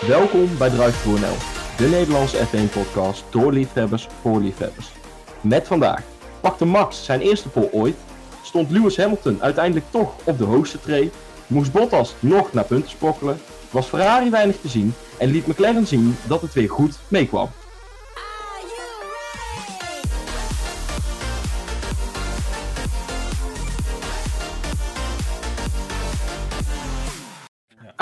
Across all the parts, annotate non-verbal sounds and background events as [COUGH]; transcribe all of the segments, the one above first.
Welkom bij Drive to NL, de Nederlandse F1-podcast door liefhebbers voor liefhebbers. Met vandaag pakte Max zijn eerste pole ooit, stond Lewis Hamilton uiteindelijk toch op de hoogste tree, moest Bottas nog naar punten sprokkelen, was Ferrari weinig te zien en liet McLaren zien dat het weer goed meekwam.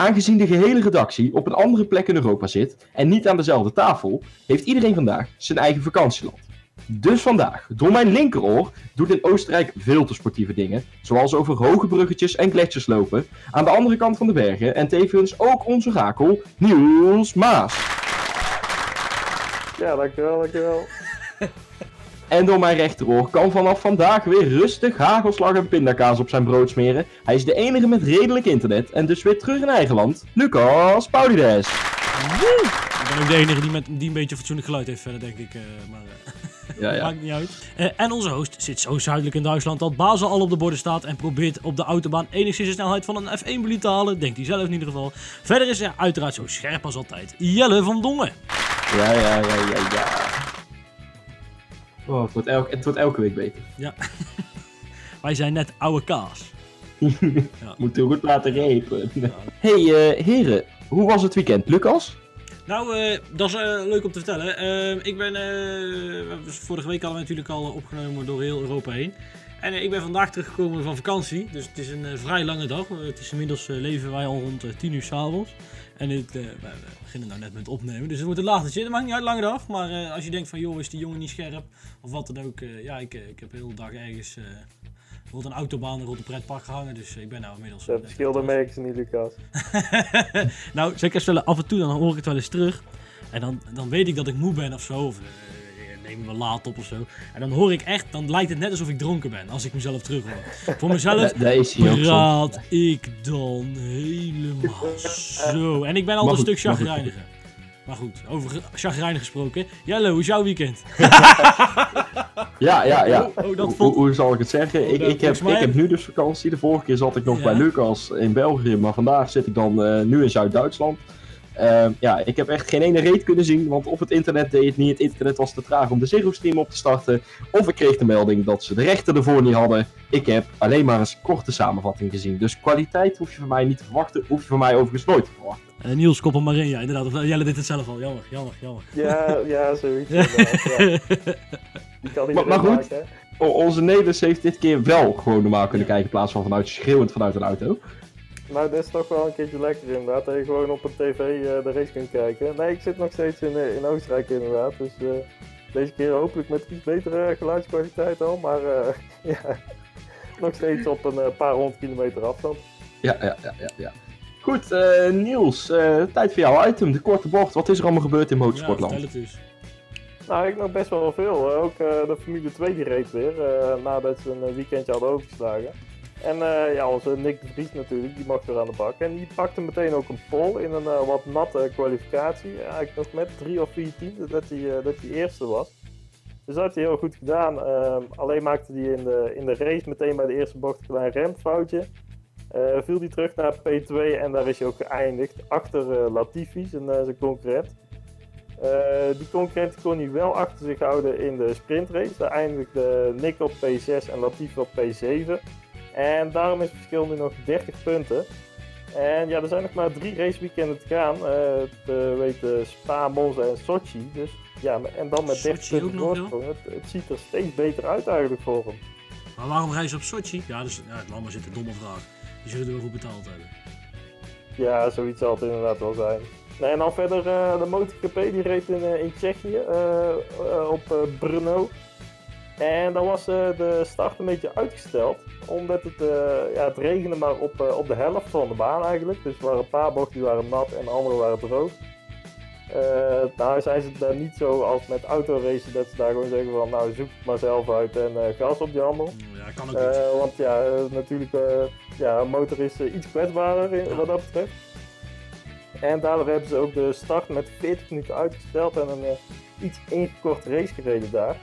Aangezien de gehele redactie op een andere plek in Europa zit en niet aan dezelfde tafel, heeft iedereen vandaag zijn eigen vakantieland. Dus vandaag, door mijn linkeroor, doet in Oostenrijk veel te sportieve dingen, zoals over hoge bruggetjes en gletsjers lopen, aan de andere kant van de bergen en tevens ook onze rakel, Niels Maas. Ja, dankjewel, dankjewel. [LAUGHS] En door mijn rechteroor kan vanaf vandaag weer rustig hagelslag en pindakaas op zijn brood smeren. Hij is de enige met redelijk internet en dus weer terug in eigen land, Lucas Paulides. Ik ben ook de enige die, met, die een beetje fatsoenlijk geluid heeft verder, denk ik. eh, maar eh, Ja, ja. [LAUGHS] maakt niet uit. Eh, en onze host zit zo zuidelijk in Duitsland dat Basel al op de borden staat en probeert op de autobaan enigszins de snelheid van een F1-bolide te halen. Denkt hij zelf in ieder geval. Verder is hij uiteraard zo scherp als altijd. Jelle van Dongen. Ja, ja, ja, ja, ja. Oh, het wordt, elke, het wordt elke week beter. Ja. [LAUGHS] Wij zijn net oude kaas. [LAUGHS] Moet u goed laten repen. hey, eh, heren. Hoe was het weekend, Lucas? Nou, eh, dat is eh, leuk om te vertellen. Ik ben, vorige week hadden we natuurlijk al opgenomen door heel Europa heen. En ik ben vandaag teruggekomen van vakantie. Dus het is een vrij lange dag. Het is inmiddels leven wij al rond eh, 10 uur s'avonds. En het, eh, we, beginnen nou net met opnemen. Dus het wordt een latertje. Dat maakt niet uit, lange dag. Maar eh, als je denkt van, joh, is die jongen niet scherp? Of wat dan ook. eh, ja, ik, ik heb de hele dag ergens rond een autobaan rond een pretpark gehangen. Dus ik ben nou inmiddels... Dat verschil dat merken ze niet, Lucas. [LAUGHS] nou, zeker stellen, af en toe dan hoor ik het wel eens terug. En dan, dan weet ik dat ik moe ben of zo. Of neem me wel laat op of zo. En dan hoor ik echt, dan lijkt het net alsof ik dronken ben. Als ik mezelf terug hoor. Voor mezelf [LAUGHS] praat ik dan helemaal zo. En ik ben al een stuk chagrijniger. Maar goed, over chagrijnig gesproken. Jelle, hoe is jouw weekend? [LAUGHS] Ja, ja, ja. Oh, oh, dat Hoe, vond- hoe zal ik het zeggen? Ik, dat- ik, heb, mij ik heb nu dus vakantie. De vorige keer zat ik nog Ja. bij Lucas in België, maar vandaag zit ik dan eh, nu in Zuid-Duitsland. Ehm, ja, ik heb echt geen ene reet kunnen zien, want op het internet deed het niet. Het internet was te traag om de Zero Stream op te starten. Of ik kreeg de melding dat ze de rechten ervoor niet hadden. Ik heb alleen maar een korte samenvatting gezien. Dus kwaliteit hoef je van mij niet te verwachten. Hoef je van mij overigens nooit te verwachten. Eh, Niels, kop hem maar in. Ja, inderdaad. Of, eh, Jelle dit het zelf al. Jammer, jammer, jammer. Ja, ja, zoiets. [LAUGHS] inderdaad, ja. Die kan niet Maar- maar goed. maken, hè. O- onze Nelis heeft dit keer wel gewoon normaal kunnen kijken in plaats van vanuit schreeuwend vanuit een auto. Nou, dat is toch wel een keertje lekker inderdaad. Dat je gewoon op een tv eh, de race kunt kijken. Nee, ik zit nog steeds in, eh, in Oostenrijk inderdaad. Dus eh, deze keer hopelijk met iets betere geluidskwaliteit al. Maar eh, [LAUGHS] ja, nog steeds op een paar honderd kilometer afstand. Ja, ja, ja, ja. ja. Goed, eh, Niels, eh, tijd voor jouw item, de korte bocht. Wat is er allemaal gebeurd in Ja, motorsportland? vertel het. Nou, ik nog best wel veel. Ook eh, de Formule 2 die reed weer, eh, nadat ze een weekendje hadden overgeslagen. En eh, ja, onze Nick de Vries natuurlijk, die mag weer aan de bak. En die pakte meteen ook een pole in een eh, wat natte kwalificatie. Eigenlijk nog met drie of vier tienden dat hij, eh, dat hij eerste was. Dus dat had hij heel goed gedaan. Ehm, alleen maakte hij in de, in de race meteen bij de eerste bocht een klein remfoutje. Viel hij terug naar P2 en daar is hij ook geëindigd. Achter Latifi, zijn, zijn concurrent. Die concurrent kon hij wel achter zich houden in de sprintrace. Daar eindigde Nick op P6 en Latifi op P7. En daarom is het verschil nu nog 30 punten. En ja, er zijn nog maar drie raceweekenden te gaan. Eh eh, weten Spa, Monza en Sochi. Dus ja, en dan met 30 Sochi ook punten nog, voorsprong. Het, het ziet er steeds beter uit eigenlijk voor hem. Maar waarom reizen op Sochi? Ja, dus, ja, laat maar zitten, domme vraag. Die zullen er wel voor betaald hebben. Ja, zoiets zal het inderdaad wel zijn. Nee, en dan verder eh, de MotoGP die reed in, eh, in Tsjechië op Brno. En dan was eh, de start een beetje uitgesteld. Omdat het, eh, ja, het regende maar op, eh, op de helft van de baan eigenlijk. Dus er waren een paar bochten die waren nat en de andere waren droog. Nou zijn ze daar niet zo als met autoracen dat ze daar gewoon zeggen van nou zoek het maar zelf uit en gas op die handel. Ja, kan ook niet. Want ja, natuurlijk, ja, een motor is iets kwetsbaarder in- wat dat betreft. En daardoor hebben ze ook de start met 40 minuten uitgesteld en een iets ingekort race gereden daar.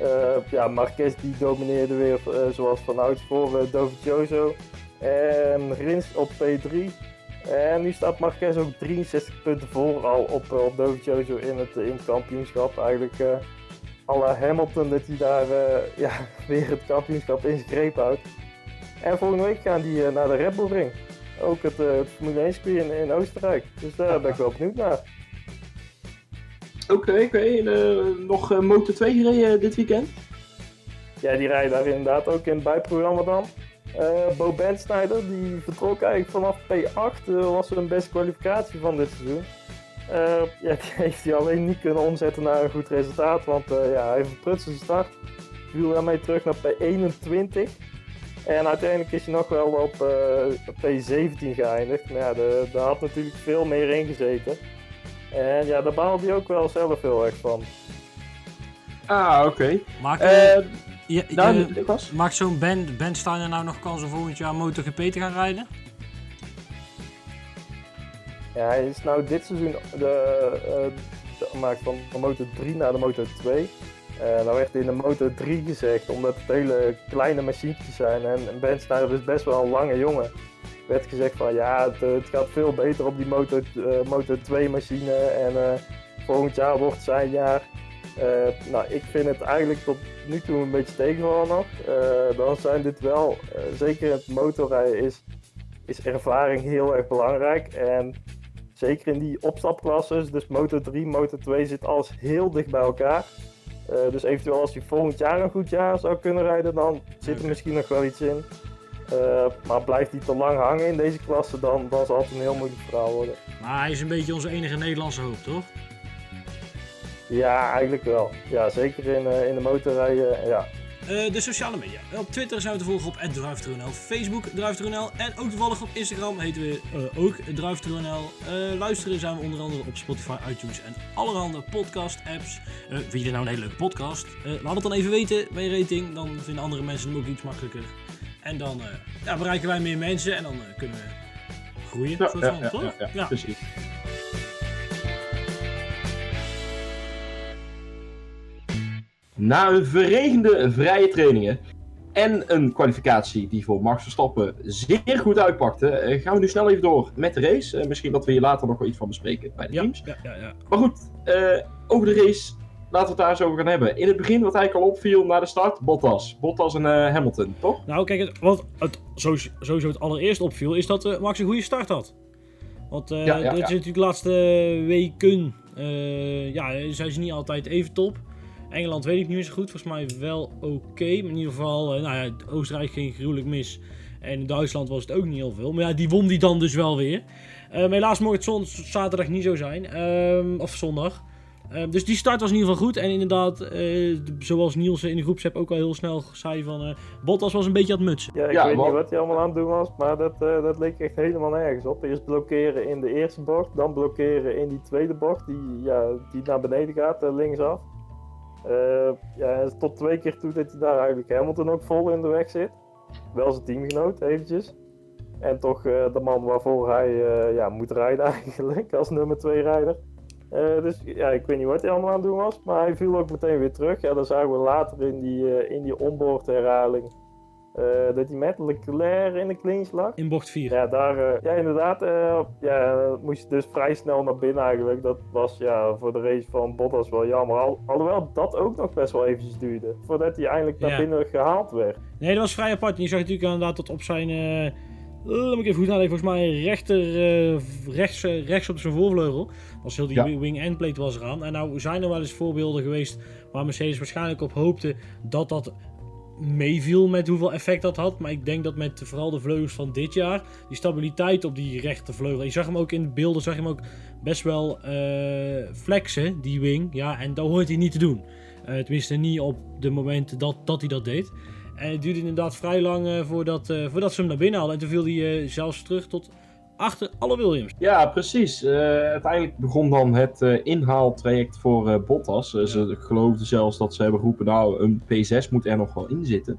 Eh, ja, Marquez die domineerde weer eh, zoals vanouds voor eh Dovizioso. En Rins op P3. En nu staat Marquez ook 63 punten voor al op, op Dovizioso in het, in het kampioenschap. Eigenlijk uh, alle Hamilton dat hij daar ja, [LAUGHS] weer het kampioenschap in zijn greep houdt. En volgende week gaan die naar de Red Bull Ring. Ook het, het Formule 1 circuit in, in Oostenrijk. Dus daar ben ik wel benieuwd naar. Oké, oké. Okay. nog Motor 2 gereden dit weekend? Ja, die rijden daar inderdaad ook in het bijprogramma dan. Uh, Bo Bensnijder, die vertrok eigenlijk vanaf P8, uh, was een beste kwalificatie van dit seizoen. Ja, [LAUGHS] die heeft hij alleen niet kunnen omzetten naar een goed resultaat, want ja, hij verprutste zijn start. Viel daarmee terug naar P21. En uiteindelijk is hij nog wel op P17 geëindigd. Maar ja, daar had natuurlijk veel meer in gezeten. En ja, daar baalde hij ook wel zelf heel erg van. Ah, oké. Okay. Ja, nou, maakt zo'n Ben, ben Steiner nou nog kans om volgend jaar MotoGP te gaan rijden? Ja, hij is nou dit seizoen de, uh, gemaakt van de Moto 3 naar de Moto 2. Uh, nou werd in de Moto 3 gezegd, omdat het hele kleine machientjes zijn en Ben Steiner is best wel een lange jongen. Werd gezegd van ja, het, het gaat veel beter op die Moto, uh, Moto 2 machine en volgend jaar wordt zijn jaar. nou, ik vind het eigenlijk tot nu toe een beetje tegenvallen nog. Uh, dan zijn dit wel, uh, zeker in het motorrijden, is, is ervaring heel erg belangrijk. En zeker in die opstapklasses, dus Moto 3, Moto 2, zit alles heel dicht bij elkaar. Dus eventueel als hij volgend jaar een goed jaar zou kunnen rijden, dan zit er misschien nog wel iets in. Maar blijft hij te lang hangen in deze klasse, dan, dan zal het een heel moeilijk verhaal worden. Maar hij is een beetje onze enige Nederlandse hoop, toch? Ja, eigenlijk wel. Ja, zeker in, uh, in de motorrijden, ja. Uh, de sociale media. Op Twitter zijn we te volgen op @druiftrunl, Facebook druiftrunl en ook toevallig op Instagram heten we uh, ook druiftrunl. luisteren zijn we onder andere op Spotify, iTunes en allerhande podcast apps. vind je dit nou een hele leuke podcast? laat het dan even weten bij je rating, dan vinden andere mensen hem ook iets makkelijker. En dan ja, bereiken wij meer mensen en dan kunnen we groeien. Ja, van, toch? ja, ja, precies. Na een verregende vrije trainingen en een kwalificatie die voor Max Verstappen zeer goed uitpakte, eh, gaan we nu snel even door met de race. Misschien dat we hier later nog wel iets van bespreken bij de teams. Ja, ja, ja. Maar goed, uh, over de race, laten we het daar eens over gaan hebben. In het begin, wat eigenlijk al opviel na de start, Bottas. Bottas en Hamilton, toch? Nou, kijk, het, wat het sowieso het allereerst opviel, is dat Max een goede start had. Want dit is natuurlijk de laatste weken, ja, zijn ze niet altijd even top. Engeland weet ik niet meer zo goed. Volgens mij wel oké. Maar in ieder geval, uh, nou ja, Oostenrijk ging gruwelijk mis. En in Duitsland was het ook niet heel veel. Maar ja, die won die dan dus wel weer. Uh, helaas mocht het zaterdag niet zo zijn. Um, of zondag. Um, dus die start was in ieder geval goed. En inderdaad, uh, zoals Niels in de groepsapp ook al heel snel zei van... Uh, Bottas was een beetje aan het mutsen. Ja, ik ja, weet niet wat hij allemaal aan het doen was. Maar dat, uh, dat leek echt helemaal nergens op. Eerst blokkeren in de eerste bocht. Dan blokkeren in die tweede bocht. Die, ja, die naar beneden gaat, linksaf. Uh, ja, tot twee keer toe dat hij daar eigenlijk Hamilton ook vol in de weg zit. Wel zijn teamgenoot eventjes. En toch uh, de man waarvoor hij uh, ja, moet rijden [LAUGHS] eigenlijk, als nummer 2 rijder. Dus ja, ik weet niet wat hij allemaal aan het doen was, maar hij viel ook meteen weer terug. Ja, dat zagen we later in die, in die onboard herhaling. Uh, dat hij met Leclerc in de clinch lag. In bocht 4. Ja, daar, uh, ja inderdaad. Uh, ja, moest je dus vrij snel naar binnen eigenlijk. Dat was ja, voor de race van Bottas wel jammer. Al, alhoewel dat ook nog best wel eventjes duurde. Voordat hij eindelijk naar binnen gehaald werd. Nee, dat was vrij apart. Je zag natuurlijk inderdaad dat op zijn... laat me even goed nadenken. Volgens mij rechter, rechts, rechts op zijn voorvleugel. Was heel die ja. wing endplate was eraan. En nou zijn er wel eens voorbeelden geweest waar Mercedes waarschijnlijk op hoopte dat dat meeviel met hoeveel effect dat had. Maar ik denk dat met vooral de vleugels van dit jaar, die stabiliteit op die rechtervleugel. Je zag hem ook in de beelden, zag je hem ook best wel uh, flexen, die wing. Ja, en dat hoort hij niet te doen. Uh, tenminste, niet op de momenten dat, dat hij dat deed. En het duurde inderdaad vrij lang uh, voordat, voordat ze hem naar binnen hadden. En toen viel hij zelfs terug tot achter alle Williams. Ja, precies. Uh, uiteindelijk begon dan het uh, inhaaltraject voor uh, Bottas. Ze geloofden zelfs dat ze hebben geroepen, nou, een P6 moet er nog wel in zitten.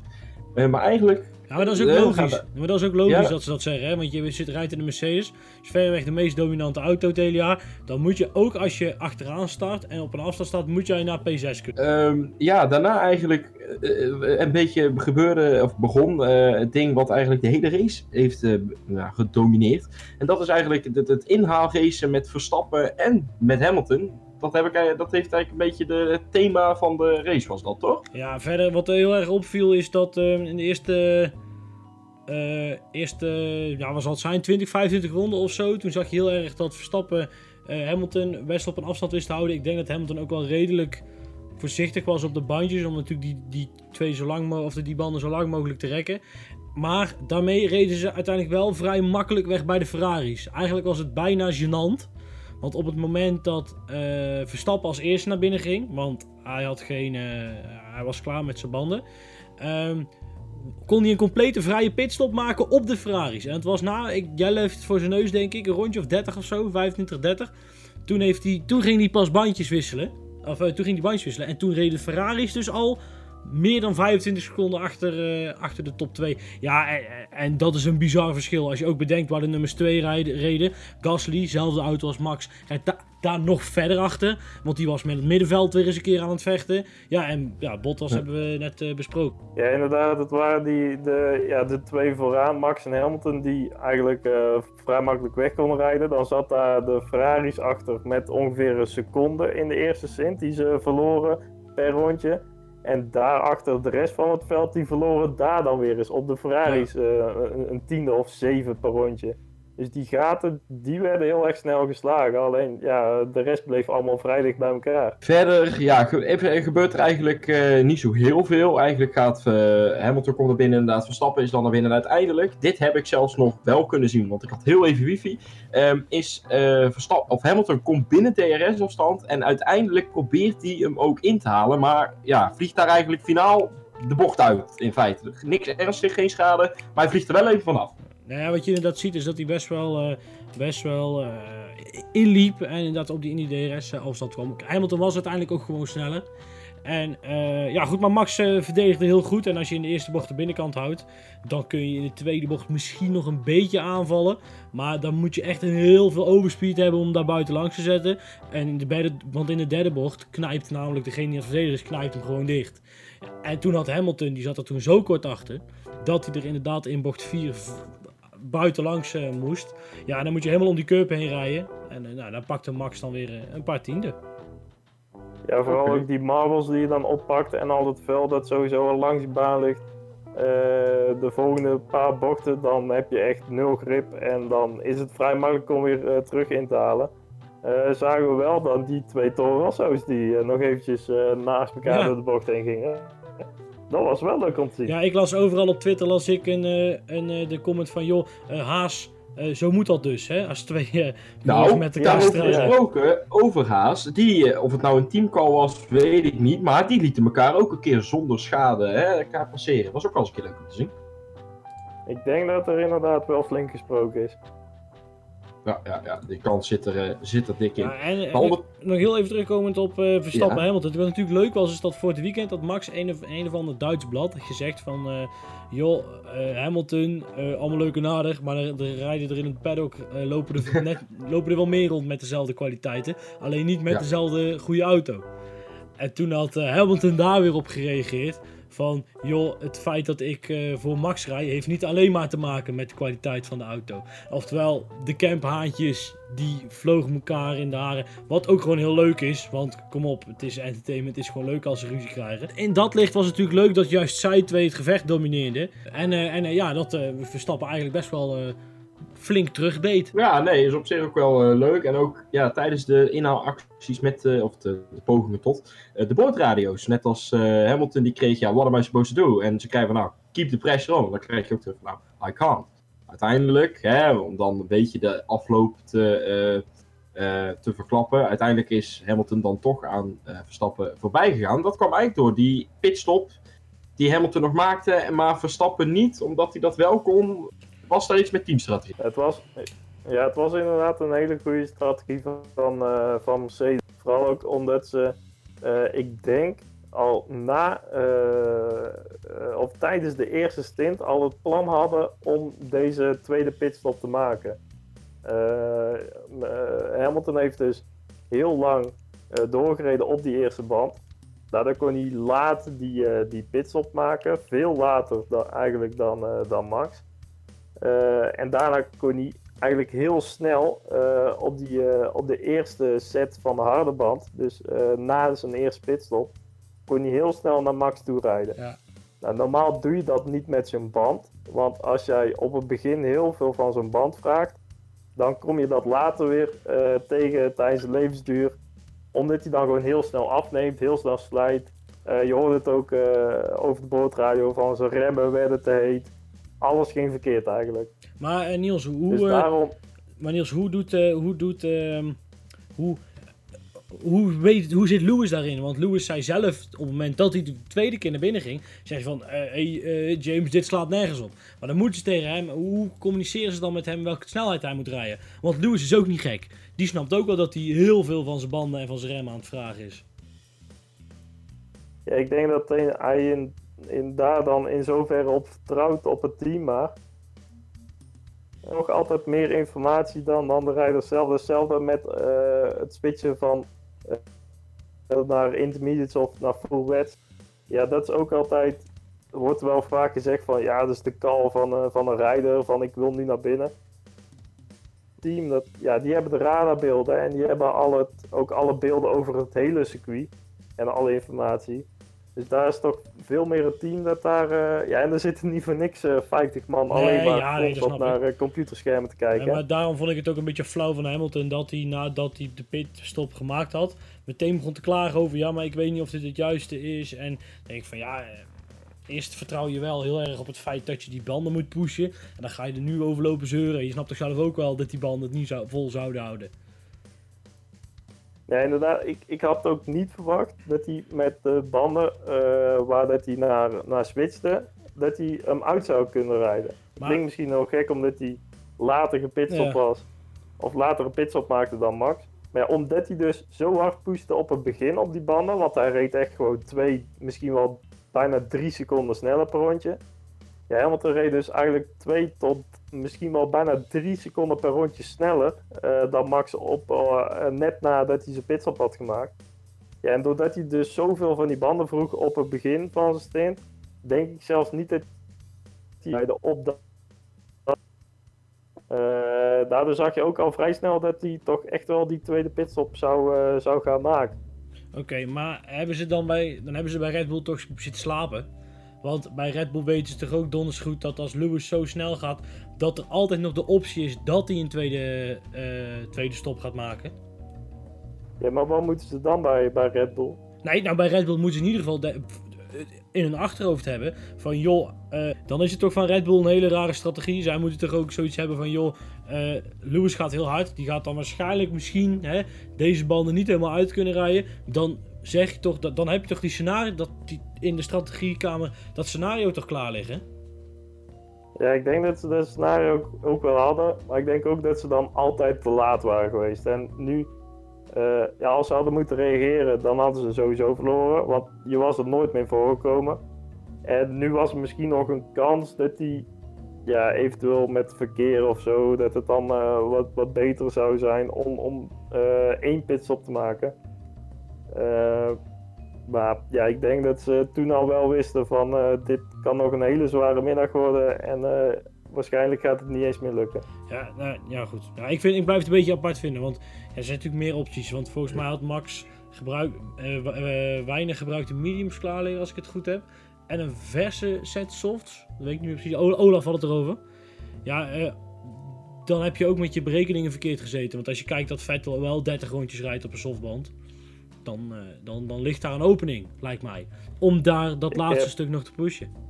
maar eigenlijk Ja, maar dat is ook logisch. Maar dat is ook logisch Ja. dat ze dat zeggen, hè? Want je zit, rijdt in de Mercedes, is verreweg de meest dominante auto het hele jaar. Dan moet je ook als je achteraan start en op een afstand staat, moet jij naar P6 kunnen. Ehm, ja, daarna eigenlijk eh, eh, een beetje gebeurde, of begon eh, het ding wat eigenlijk de hele race heeft ja, gedomineerd. En dat is eigenlijk het, het inhaalracen met Verstappen en met Hamilton. Dat, heb ik, eigenlijk- dat heeft eigenlijk een beetje de, het thema van de race, was dat toch? Ja, verder wat heel erg opviel is dat eh, in de eerste, eh, eerste ja, zal het zijn, 20, 25 ronden of zo. Toen zag je heel erg dat Verstappen eh, Hamilton best op een afstand wist te houden. Ik denk dat Hamilton ook wel redelijk voorzichtig was op de bandjes. Om natuurlijk die, die, twee zo lang of die banden zo lang mogelijk te rekken. Maar daarmee reden ze uiteindelijk wel vrij makkelijk weg bij de Ferraris. Eigenlijk was het bijna gênant. Want op het moment dat eh, Verstappen als eerste naar binnen ging, want hij, had geen, eh, hij was klaar met zijn banden, ehm, kon hij een complete vrije pitstop maken op de Ferraris. En het was na, ik, jij heeft het voor zijn neus denk ik, een rondje of 30 of zo, 25, 30. Toen, heeft hij, toen ging hij pas bandjes wisselen. Of eh, toen ging hij bandjes wisselen. En toen reden Ferraris dus al meer dan 25 seconden achter, eh, achter de top 2. Ja, en, en dat is een bizar verschil. Als je ook bedenkt waar de nummers 2 rijden, reden. Gasly, zelfde auto als Max, rijdt da- daar nog verder achter. Want die was met het middenveld weer eens een keer aan het vechten. Ja, en ja, Bottas Ja. hebben we net eh, besproken. Ja, inderdaad. Het waren die, de, ja, de twee vooraan, Max en Hamilton, die eigenlijk eh, vrij makkelijk weg konden rijden. Dan zat daar de Ferraris achter met ongeveer een seconde in de eerste stint die ze verloren per rondje. En daarachter de rest van het veld, die verloren daar dan weer eens op de Ferraris eh, een, een tiende of zeven per rondje. Dus die gaten, die werden heel erg snel geslagen. Alleen, ja, de rest bleef allemaal vrij dicht bij elkaar. Verder, ja, gebeurt er eigenlijk eh, niet zo heel veel. Eigenlijk gaat eh, Hamilton komt er binnen, inderdaad, Verstappen is dan naar binnen. En uiteindelijk, dit heb ik zelfs nog wel kunnen zien, want ik had heel even wifi. ehm, is eh Verstappen, of Hamilton komt binnen DRS-afstand en uiteindelijk probeert hij hem ook in te halen. Maar ja, vliegt daar eigenlijk finaal de bocht uit, in feite. Niks ernstig, geen schade, maar hij vliegt er wel even vanaf. Nou ja, wat je inderdaad ziet is dat hij best wel, eh, best wel eh, inliep. En inderdaad op die, in die DRS-afstand kwam. Hamilton was uiteindelijk ook gewoon sneller. En eh, ja, goed, maar Max eh, verdedigde heel goed. En als je in de eerste bocht de binnenkant houdt, dan kun je in de tweede bocht misschien nog een beetje aanvallen. Maar dan moet je echt een heel veel overspeed hebben om daar buiten langs te zetten. En in de derde, want in de derde bocht knijpt namelijk degene die aan het verdedigen is, knijpt hem gewoon dicht. En toen had Hamilton, die zat er toen zo kort achter, dat hij er inderdaad in bocht 4 buitenlangs eh, moest. Ja, dan moet je helemaal om die curb heen rijden. En eh, nou, dan pakte Max dan weer eh, een paar tienden. Ja, vooral ook die marbles die je dan oppakt en al het veld dat sowieso al langs de baan ligt. Eh, de volgende paar bochten, dan heb je echt nul grip en dan is het vrij makkelijk om weer terug in te halen. Eh, zagen we wel dan die twee Toro Rosso's die nog eventjes naast elkaar Ja. door de bocht heen gingen. Dat was wel leuk om te zien. Ja, ik las overal op Twitter las ik een, eh, een, eh, de comment van... joh, eh, Haas, eh, zo moet dat dus, hè? Als twee eh Nou, met elkaar daarover strijden. gesproken, over Haas, die, of het nou een teamcall was, weet ik niet, maar die lieten elkaar ook een keer zonder schade hè, elkaar passeren. Was ook al eens een keer leuk om te zien. Ik denk dat er inderdaad wel flink gesproken is. Ja, ja, ja die kans zit er, eh, zit er dik in. Ja, en Behalve- nog heel even terugkomend op eh, Verstappen Ja. Hamilton. Wat natuurlijk leuk was, is dat voor het weekend had Max een of, een of ander Duits blad gezegd van... eh, joh, Hamilton, allemaal leuk en aardig, maar er, er rijden er in het paddock lopen, er [LAUGHS] net, lopen er wel meer rond met dezelfde kwaliteiten. Alleen niet met Ja. dezelfde goede auto. En toen had Hamilton daar weer op gereageerd. Van, joh, het feit dat ik eh, voor Max rij, heeft niet alleen maar te maken met de kwaliteit van de auto. Oftewel, de camphaantjes, die vlogen elkaar in de haren. Wat ook gewoon heel leuk is, want kom op, het is entertainment, het is gewoon leuk als ze ruzie krijgen. In dat licht was het natuurlijk leuk dat juist zij twee het gevecht domineerden. En, eh, en eh, ja, dat eh, Verstappen eigenlijk best wel flink terugbeet. Ja, nee, is op zich ook wel eh, leuk. En ook ja, tijdens de inhaalacties met, eh, of de, pogingen tot, eh, de boordradio's. Net als Hamilton, die kreeg, ja, what am I supposed to do? En ze krijgen van, nou, keep the pressure on. Dan krijg je ook terug van, nou, I can't. Uiteindelijk, hè, om dan een beetje de afloop te, te verklappen. Uiteindelijk is Hamilton dan toch aan Verstappen voorbij gegaan. Dat kwam eigenlijk door die pitstop die Hamilton nog maakte, maar Verstappen niet, omdat hij dat wel kon. Was daar iets met teamstrategie? Het was, ja, het was inderdaad een hele goede strategie van, eh, van Mercedes. Vooral ook omdat ze, eh, ik denk, al na uh, of tijdens de eerste stint al het plan hadden om deze tweede pitstop te maken. Hamilton heeft dus heel lang doorgereden op die eerste band. Daardoor kon hij laat die, die pitstop maken, veel later dan, eigenlijk dan, dan Max. En daarna kon hij eigenlijk heel snel op, die, op de eerste set van de harde band, dus na zijn eerste pitstop, kon hij heel snel naar Max toe rijden. Ja. Nou, normaal doe je dat niet met zijn band. Want als jij op het begin heel veel van zo'n band vraagt, dan kom je dat later weer uh, tegen tijdens de levensduur. Omdat hij dan gewoon heel snel afneemt, heel snel slijt. Uh, je hoort het ook uh, over de bootradio van zijn remmen werden te heet. Alles ging verkeerd eigenlijk. Maar Niels, hoe, dus daarom... maar Niels, hoe doet, hoe doet, ehm, hoe hoe, weet, hoe zit Lewis daarin? Want Lewis zei zelf, op het moment dat hij de tweede keer naar binnen ging, zei hij van, uh, hey, uh, James, dit slaat nergens op. Maar dan moeten ze tegen hem, hoe communiceren ze dan met hem welke snelheid hij moet rijden? Want Lewis is ook niet gek. Die snapt ook wel dat hij heel veel van zijn banden en van zijn remmen aan het vragen is. Ja, ik denk dat hij in, in daar dan in zoverre op vertrouwt op het team, maar nog altijd meer informatie dan, dan de rijder zelf. Hetzelfde met uh, het switchen van uh, naar intermediates of naar full wets. Ja, dat is ook altijd, wordt wel vaak gezegd van ja, dat is de call van, uh, van een rijder, van ik wil nu naar binnen. Team, dat, ja, die hebben de radarbeelden en die hebben al het, ook alle beelden over het hele circuit en alle informatie. Dus daar is toch veel meer een team dat daar. Uh, ja, en er zitten niet voor niks uh, 50 man alleen maar ja, nee, naar uh, computerschermen te kijken. Ja, maar daarom vond ik het ook een beetje flauw van Hamilton dat hij nadat hij de pitstop gemaakt had, meteen begon te klagen over ja, maar ik weet niet of dit het juiste is. En denk ik van ja. Eh, eerst vertrouw je wel heel erg op het feit dat je die banden moet pushen. En dan ga je er nu over lopen zeuren. Je snapt toch zelf ook wel dat die banden het niet zou, vol zouden houden. Ja, inderdaad. Ik, ik had ook niet verwacht dat hij met de banden uh, waar dat hij naar, naar switchte, dat hij hem uit zou kunnen rijden. Maar... Denk misschien wel gek omdat hij later gepitstop was. Of later een pitstop maakte dan Max. Maar ja, omdat hij dus zo hard pushte op het begin op die banden, want hij reed echt gewoon twee, misschien wel bijna drie seconden sneller per rondje. Ja, Hamilton reed dus eigenlijk twee tot misschien wel bijna drie seconden per rondje sneller uh, dan Max op, uh, net nadat hij zijn pitstop had gemaakt. Ja, en doordat hij dus zoveel van die banden vroeg op het begin van zijn stint, denk ik zelfs niet dat hij bij de opdag. Uh, daardoor zag je ook al vrij snel dat hij toch echt wel die tweede pitstop zou, zou gaan maken. Oké, maar hebben ze dan bij, dan hebben ze bij Red Bull toch zitten slapen? Want bij Red Bull weten ze toch ook donders goed dat als Lewis zo snel gaat, dat er altijd nog de optie is dat hij een tweede, uh, tweede stop gaat maken. Ja, maar wat moeten ze dan bij, bij Red Bull? Nee, nou bij Red Bull moeten ze in ieder geval in hun achterhoofd hebben van joh, uh, dan is het toch van Red Bull een hele rare strategie. Zij moeten toch ook zoiets hebben van joh, uh, Lewis gaat heel hard. Die gaat dan waarschijnlijk misschien hè, deze banden niet helemaal uit kunnen rijden. Dan zeg je toch, dat, dan heb je toch die scenario, dat die, in de strategiekamer, dat scenario toch klaar liggen? Ja, ik denk dat ze dat scenario ook, wel hadden. Maar ik denk ook dat ze dan altijd te laat waren geweest. En nu, uh, ja, als ze hadden moeten reageren, dan hadden ze sowieso verloren. Want je was er nooit meer voorgekomen. En nu was er misschien nog een kans dat die, ja, eventueel met verkeer of zo, dat het dan uh, wat, wat beter zou zijn om, om uh, één pitstop te maken. Maar ja, ik denk dat ze toen al wel wisten van uh, dit kan nog een hele zware middag worden en uh, waarschijnlijk gaat het niet eens meer lukken. Ja, nou, ja goed. Nou, ik, vind, ik blijf het een beetje apart vinden, want er zijn natuurlijk meer opties. Want volgens mij had Max gebruik, weinig gebruikte mediums klaarleggen als ik het goed heb. En een verse set softs. Dat weet ik nu precies. Olaf had het erover. Ja, dan heb je ook met je berekeningen verkeerd gezeten. Want als je kijkt dat Vettel wel 30 rondjes rijdt op een softband dan, uh, dan, dan ligt daar een opening, lijkt mij. Om daar dat laatste stuk nog te pushen.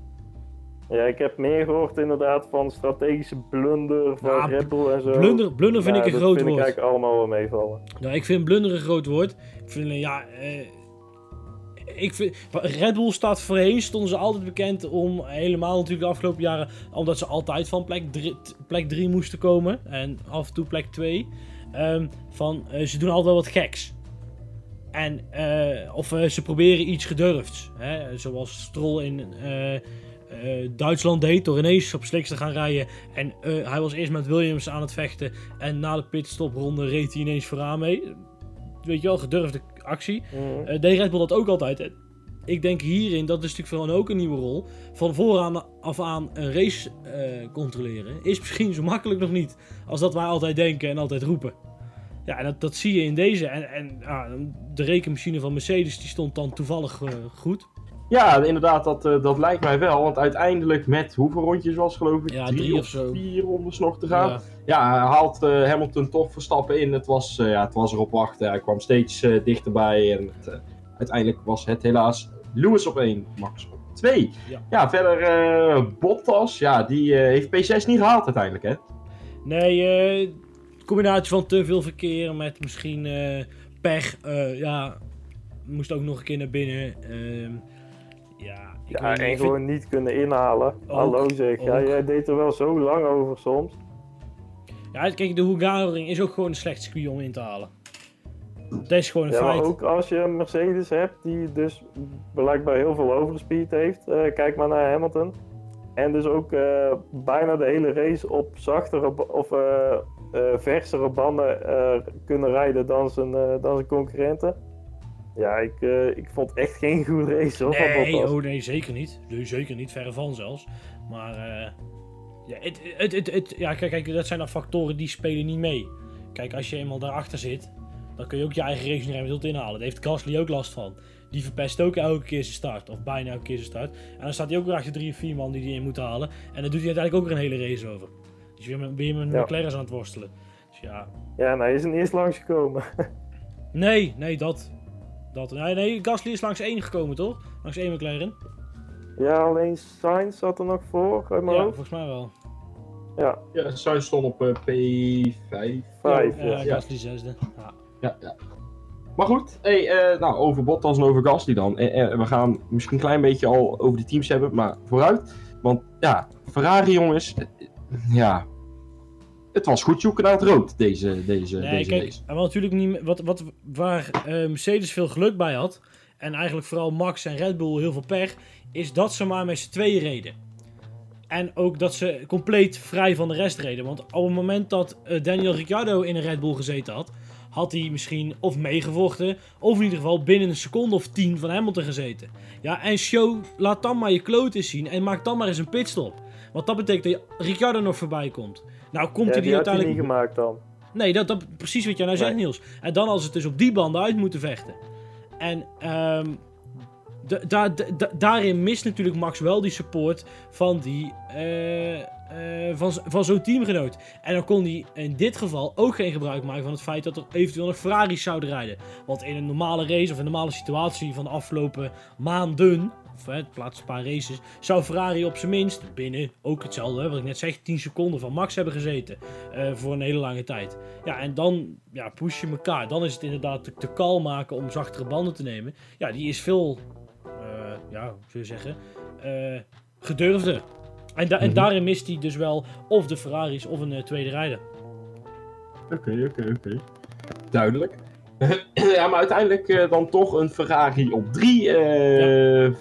Ja, ik heb meer gehoord inderdaad van strategische blunder van ja, Red Bull en zo. Blunder, blunder vind ik een groot woord. Dat vind ik eigenlijk allemaal wel meevallen. Nou, ik vind blunder een groot woord. Ik vind, eh, ja... Eh, ik vind, Red Bull staat voorheen, stonden ze altijd bekend om, helemaal natuurlijk de afgelopen jaren, omdat ze altijd van plek 3 plek moesten komen. En af en toe plek 2. Um, ehm, van, uh, ze doen altijd wel wat geks. En, eh, of eh, ze proberen iets gedurfds. Hè? Zoals Stroll in eh, Duitsland deed door ineens op sliks te gaan rijden. En hij was eerst met Williams aan het vechten. En na de pitstopronde reed hij ineens vooraan mee. Weet je wel, gedurfde actie. Deed Red Bull dat ook altijd. En Ik denk hierin, dat is natuurlijk voor hen ook een nieuwe rol. Van vooraan af aan een race controleren is misschien zo makkelijk nog niet. Als dat wij altijd denken en altijd roepen. Ja, dat, dat zie je in deze. En, en ah, de rekenmachine van Mercedes die stond dan toevallig eh, goed. Ja, inderdaad, dat, eh, dat lijkt mij wel. Want uiteindelijk met hoeveel rondjes was geloof ik? Ja, drie, drie of zo. vier rondes nog te gaan. Ja. Haalt eh, Hamilton toch Verstappen in. Het was, ja, het was erop wachten. Hij kwam steeds dichterbij. En het, uiteindelijk was het helaas Lewis op 1, Max op 2. Ja. Ja, verder eh, Bottas. Ja, die heeft P6 niet gehaald uiteindelijk, hè? Nee, eh combinatie van te veel verkeer met misschien eh, pech. eh, ja, moest ook nog een keer naar binnen. Ehm, ja, ik Ja, niet, vind- gewoon niet kunnen inhalen. Hallo zeg, ja, jij deed er wel zo lang over soms. ja, kijk, de Hungaroring is ook gewoon een slecht circuit om in te halen. Dat is gewoon een Ja, maar feit. ook als je een Mercedes hebt die dus blijkbaar heel veel overspeed heeft. eh, kijk maar naar Hamilton. En dus ook bijna de hele race op zachtere ba- of versere banden eh, kunnen rijden dan zijn, eh, dan zijn concurrenten. Ja, ik, eh, ik vond echt geen goede race hoor. Nee, oh nee, zeker niet. Nee, zeker niet, verre van zelfs. Maar eh, ja, het, het, het, het, ja, kijk, kijk, dat zijn dan factoren die spelen niet mee. Kijk, als je eenmaal daarachter zit, dan kun je ook je eigen race niet tot inhalen. Daar heeft Gasly ook last van. Die verpest ook elke keer zijn start, of bijna elke keer zijn start. En dan staat hij ook weer achter drie of vier man die die in moet halen. En dan doet hij uiteindelijk ook weer een hele race over. Dus weer met, weer met Ja. McLaren's aan het worstelen. Dus ja, Ja, hij is er niet eens langsgekomen. [LAUGHS] nee, nee, dat. dat. Nee, nee, Gasly is langs één gekomen, toch? Langs één McLaren. ja, alleen Sainz zat er nog voor uit mijn Ja, hoofd. volgens mij wel. Ja, Ja, Sainz stond op eh, P5. vijf. Ja, Ja, ja. Gasly zesde. Ja. Ja, ja. Maar goed, hey, eh, nou, over Bottas en over Gasly dan. Eh, eh, we gaan misschien een klein beetje al over de teams hebben, maar vooruit. Want ja, Ferrari jongens, eh, ja, het was goed zoeken naar het rood, deze, deze, Nee, deze kijk, race. en wat natuurlijk niet, wat, wat, waar eh, Mercedes veel geluk bij had, en eigenlijk vooral Max en Red Bull heel veel pech, is dat ze maar met z'n tweeën reden. En ook dat ze compleet vrij van de rest reden. Want op het moment dat eh, Daniel Ricciardo in een Red Bull gezeten had, had hij misschien of meegevochten, of in ieder geval binnen een seconde of tien van Hamilton gezeten. Ja, en show, laat dan maar je kloot eens zien en maak dan maar eens een pitstop. Want dat betekent dat Ricciardo nog voorbij komt. Nou, komt Ja, hij die hij niet uiteindelijk... gemaakt dan. Nee, dat, dat precies wat jij nou zegt. Niels. En dan als het dus op die banden uit moeten vechten. En ehm, da- da- da- daarin mist natuurlijk Max wel die support van, die, eh, eh, van, van zo'n teamgenoot. En dan kon hij in dit geval ook geen gebruik maken van het feit dat er eventueel nog Ferraris zouden rijden. Want in een normale race of een normale situatie van de afgelopen maanden, of hè, het laatste paar races, zou Ferrari op zijn minst binnen ook hetzelfde, hè, wat ik net zeg, 10 seconden van Max hebben gezeten. eh, voor een hele lange tijd. Ja, en dan ja, push je elkaar. Dan is het inderdaad te, te kal maken om zachtere banden te nemen. Ja, die is veel, eh, ja, hoe zou je zeggen, eh, gedurfder. En, da- en Mhm. daarin mist hij dus wel of de Ferraris of een tweede rijder. Oké, oké, oké. Duidelijk. Ja, maar uiteindelijk eh, dan toch een Ferrari op 3,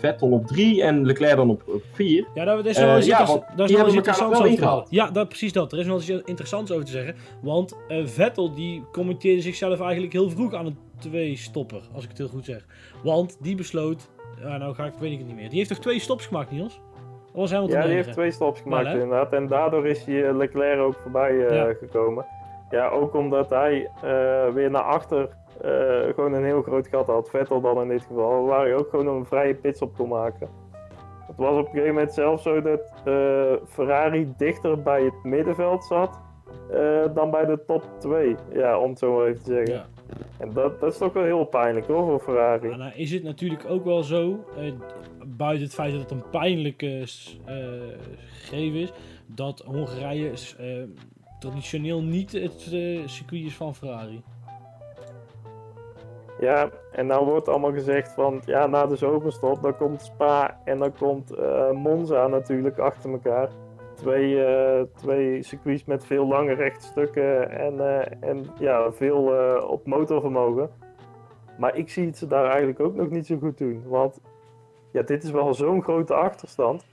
Vettel op 3 en Leclerc dan op 4. Ja, daar is Eh, wel iets, ja, interess- want daar is die wel iets interessants wel over te ingehaald. Ja, dat, precies dat. Er is wel iets interessants over te zeggen. Want eh, Vettel die commenteerde zichzelf eigenlijk heel vroeg aan een twee-stopper, als ik het heel goed zeg. Want die besloot, ja, nou ga ik, weet ik het niet meer. Die heeft toch twee stops gemaakt, Niels? Dat was helemaal Ja, te die heeft twee stops gemaakt Wel, inderdaad. En daardoor is hij eh, Leclerc ook voorbij eh, Ja. gekomen. Ja, ook omdat hij eh, weer naar achter eh, gewoon een heel groot gat had. Vettel dan in dit geval. Waar hij ook gewoon een vrije pitstop kon maken. Het was op een gegeven moment zelfs zo dat eh, Ferrari dichter bij het middenveld zat. eh, dan bij de top 2. Ja, om het zo maar even te zeggen. Ja. En dat, dat is toch wel heel pijnlijk hoor voor Ferrari. Ja, nou is het natuurlijk ook wel zo, buiten het feit dat het een pijnlijke gegeven is, dat Hongarije traditioneel niet het circuit is van Ferrari. Ja, en nou wordt allemaal gezegd van ja, na de zomerstop, dan komt Spa en dan komt eh, Monza natuurlijk achter elkaar. Twee, eh, twee circuits met veel lange rechte stukken en, eh, en ja, veel op motorvermogen. Maar ik zie het ze daar eigenlijk ook nog niet zo goed doen. Want ja, dit is wel zo'n grote achterstand.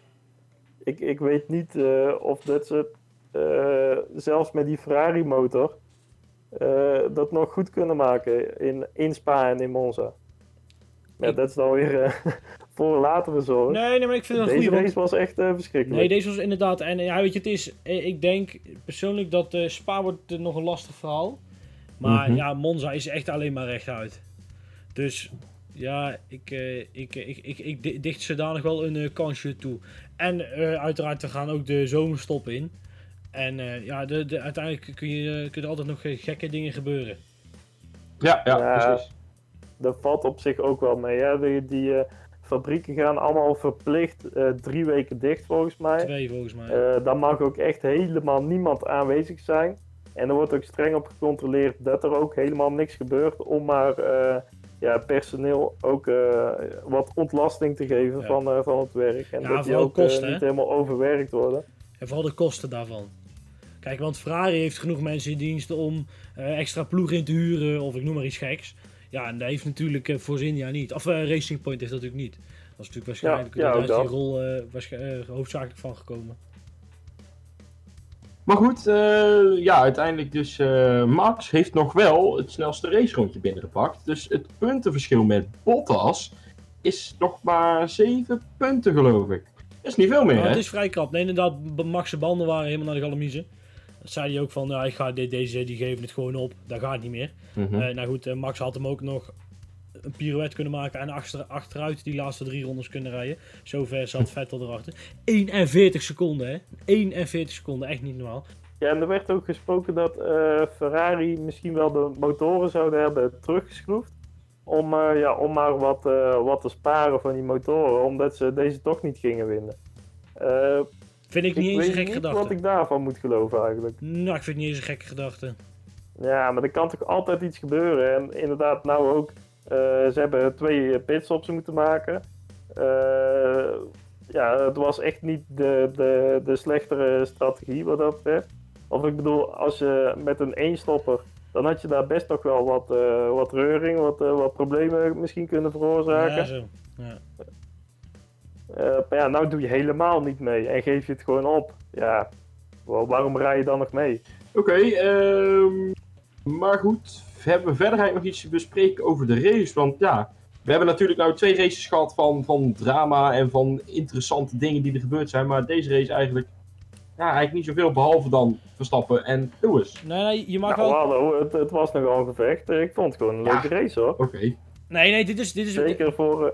Ik, ik weet niet of dat ze zelfs met die Ferrari motor dat nog goed kunnen maken in, in Spa en in Monza. Ja, Ik- dat is dan weer eh, [LAUGHS] voor een latere zorg. Nee, nee, maar ik vind het een Deze goede. race was echt eh, verschrikkelijk. Nee, deze was inderdaad. En ja, weet je, het is. eh, Ik denk persoonlijk dat eh Spa wordt eh, nog een lastig verhaal. Maar Mhm. ja, Monza is echt alleen maar rechtuit. Dus ja, ik, eh, ik, ik, ik, ik, ik di- dicht nog wel een eh, kansje toe. En eh, uiteraard, we gaan ook de zomerstop in. En eh, ja, de, de, uiteindelijk kun je, eh, kunnen er altijd nog eh, gekke dingen gebeuren. Ja, ja, Ja. precies. Dat valt op zich ook wel mee. Hè? Die, die eh, fabrieken gaan allemaal verplicht eh, drie weken dicht volgens mij. Twee volgens mij. Eh daar mag ook echt helemaal niemand aanwezig zijn. En er wordt ook streng op gecontroleerd dat er ook helemaal niks gebeurt om maar eh, ja, personeel ook eh, wat ontlasting te geven Ja. van, eh, van het werk. En Ja, dat die vooral ook kosten, niet helemaal overwerkt worden. En vooral de kosten daarvan. Kijk, want Ferrari heeft genoeg mensen in dienst om eh, extra ploeg in te huren of ik noem maar iets geks. Ja, en dat heeft natuurlijk Force India niet. Of eh, Racing Point heeft dat natuurlijk niet. Dat is natuurlijk waarschijnlijk Ja, ja, daar die rol waarsch- eh, hoofdzakelijk van gekomen. Maar goed, ja, uiteindelijk dus Max heeft nog wel het snelste racerondje binnengepakt. Dus het puntenverschil met Bottas is nog maar 7 punten, geloof ik. Dat is niet veel meer, hè? het is vrij krap. Nee, inderdaad, Max' banden waren helemaal naar de galamiezen. Zei hij ook van, ja, ik ga dit, deze, die geven het gewoon op. Dat gaat niet meer. Mhm. Eh, nou goed, eh, Max had hem ook nog een pirouette kunnen maken en achter, achteruit die laatste drie rondes kunnen rijden. Zover zat [LAUGHS] Vettel erachter. 41 seconden, hè? 41 seconden, echt niet normaal. Ja, en er werd ook gesproken dat eh, Ferrari misschien wel de motoren zouden hebben teruggeschroefd. Om, eh, ja, om maar wat, eh, wat te sparen van die motoren, omdat ze deze toch niet gingen winnen. Eh, Vind ik ik niet eens een weet gekke niet wat gedachte. ik daarvan moet geloven eigenlijk. Nou, ik vind het niet eens een gekke gedachte. Ja, maar er kan toch altijd iets gebeuren. En inderdaad, nou ook, eh, ze hebben twee pitstops moeten maken. Eh, ja, het was echt niet de, de, de slechtere strategie wat dat betreft. Of ik bedoel, als je met een eenstopper, dan had je daar best nog wel wat, eh, wat reuring, wat, eh, wat problemen misschien kunnen veroorzaken. Ja, zo. Ja. Eh, maar ja, nou doe je helemaal niet mee en geef je het gewoon op. Ja, wa- waarom rij je dan nog mee? Oké, ehm, maar goed. Hebben we verder eigenlijk nog iets te bespreken over de race? Want ja, we hebben natuurlijk nou twee races gehad van, van drama en van interessante dingen die er gebeurd zijn. Maar deze race eigenlijk, ja, eigenlijk niet zoveel behalve dan Verstappen en Lewis. Nee, nee, je mag Nou, wel... hallo, het, het was nogal een gevecht. Ik vond het gewoon een Ja. leuke race hoor. Oké. Nee, nee, dit is... Dit is... Zeker voor, eh,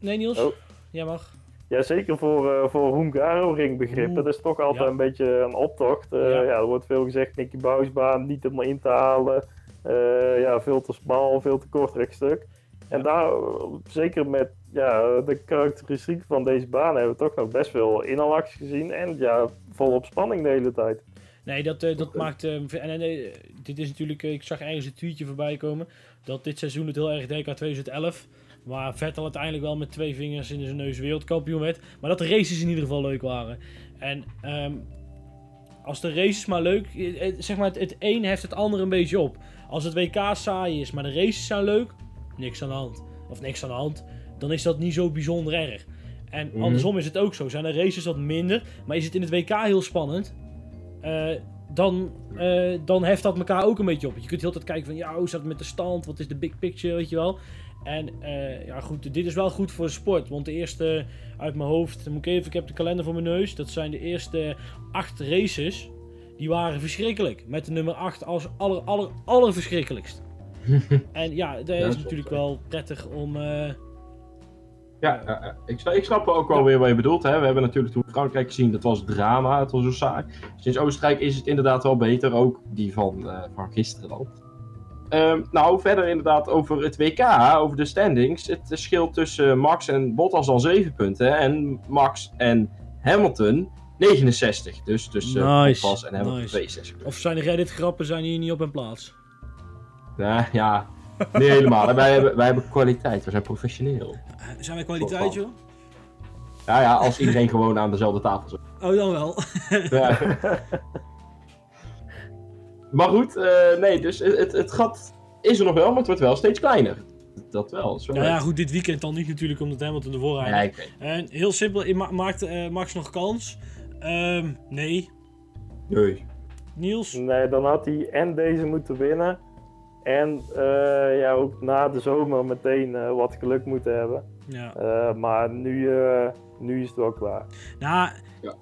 Nee, Niels? Oh. Jij mag. Ja, zeker voor, eh voor Hungaro-ring begrippen. Dat is toch altijd Ja. een beetje een optocht. Eh, Ja. ja. er wordt veel gezegd, Nicky Bouwsbaan niet helemaal in te halen. Eh, ja, veel te smal, veel te kort rechtstuk. En daar, zeker met ja, de karakteristiek van deze baan, hebben we toch nog best veel inhalacties gezien. En ja, volop spanning de hele tijd. Nee, dat, dat maakt... en, dit is natuurlijk... ik zag ergens een tweetje voorbij komen... dat dit seizoen het heel erg deed aan 2011... waar Vettel uiteindelijk wel met twee vingers in zijn neus wereldkampioen werd... maar dat de races in ieder geval leuk waren. En ehm, als de races maar leuk... eh, eh, zeg maar, het, het een heft het ander een beetje op. Als het WK saai is, maar de races zijn leuk... niks aan de hand. Of niks aan de hand... dan is dat niet zo bijzonder erg. En Mhm. andersom is het ook zo. Zijn de races wat minder... maar is het in het WK heel spannend... eh, dan, dan heft dat elkaar ook een beetje op. Je kunt heel tijd kijken van, ja, hoe staat het met de stand? Wat is de big picture, weet je wel? En eh, ja, goed, dit is wel goed voor de sport. Want de eerste, uit mijn hoofd, moet ik even, ik heb de kalender voor mijn neus. Dat zijn de eerste acht races. Die waren verschrikkelijk. Met de nummer 8 als aller, aller, aller verschrikkelijkst. [LAUGHS] en ja, dat is natuurlijk wel prettig om... eh, Ja, ja. Ik, ik snap ook wel weer wat je bedoelt. Hè. We hebben natuurlijk toen Frankrijk gezien, dat was drama, het was zo saai. Sinds Oostenrijk is het inderdaad wel beter, ook die van, eh, van gisteren dan. Ehm, nou, verder inderdaad over het WK, over de standings. Het scheelt tussen Max en Bottas al 7 punten. En Max en Hamilton 69. Dus tussen Nice, Bottas en Hamilton nice. 62. of zijn de Reddit-grappen zijn hier niet op hun plaats? Ja, ja, niet helemaal. wij, hebben, wij hebben kwaliteit, we zijn professioneel. Zijn wij kwaliteit, joh? Ja, ja, als iedereen gewoon aan dezelfde tafel zit. Oh, dan wel. Ja. [LAUGHS] maar goed, eh, nee, dus het, het, het gat is er nog wel, maar het wordt wel steeds kleiner. dat wel. Wel Nou ja, leuk. goed, dit weekend dan niet natuurlijk omdat Hamilton ervoor rijdt. Ja, weet. En heel simpel, ma- maakt eh, Max nog kans? Ehm, nee. Nee. Niels? Nee, dan had hij en deze moeten winnen. En eh, ja, ook na de zomer meteen eh, wat geluk moeten hebben. Ja. Eh, maar nu, eh, nu is het wel klaar. Nou, Ja.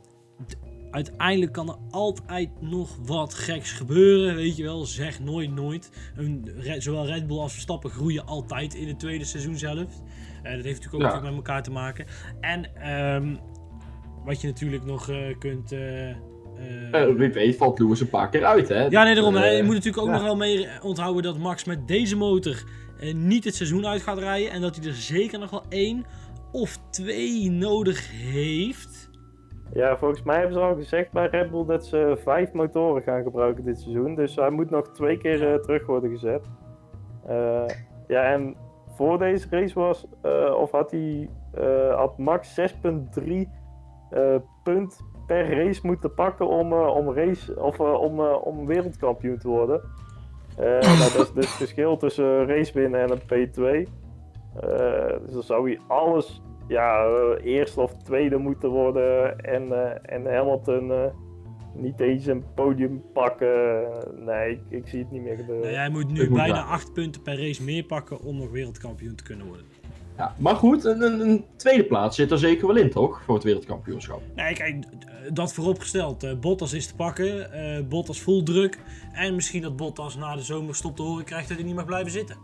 Uiteindelijk kan er altijd nog wat geks gebeuren, weet je wel. Zeg nooit nooit. Een, zowel Red Bull als Verstappen groeien altijd in het tweede seizoenshelft. Eh dat heeft natuurlijk ook Ja. natuurlijk met elkaar te maken. En ehm, wat je natuurlijk nog eh, kunt... eh, Eh, wie weet valt Lewis een paar keer uit, hè? ja, nee, daarom. Eh, je moet natuurlijk ook ja. nog wel mee onthouden dat Max met deze motor niet het seizoen uit gaat rijden. En dat hij er zeker nog wel één of twee nodig heeft. Ja, volgens mij hebben ze al gezegd bij Red Bull dat ze vijf motoren gaan gebruiken dit seizoen. Dus hij moet nog twee keer eh, terug worden gezet. Eh, ja, en voor deze race was, eh, of had hij, had Max 6,3 eh, punt per race moeten pakken om, om, race, of, om, om wereldkampioen te worden. Nou, dat is dus het verschil tussen race winnen en een P2. Eh, dus dan zou hij alles ja, eh, eerste of tweede moeten worden en, eh, en Hamilton eh, niet eens een podium pakken. Nee, ik, ik zie het niet meer gebeuren. Nou, hij moet nu moet bijna. 8 punten per race meer pakken om nog wereldkampioen te kunnen worden. Ja, maar goed, een, een, een tweede plaats zit er zeker wel in, toch? Voor het wereldkampioenschap. Nee, kijk, dat vooropgesteld. eh Bottas is te pakken. eh Bottas vol druk. En misschien dat Bottas na de zomer stop te horen krijgt dat hij niet mag blijven zitten.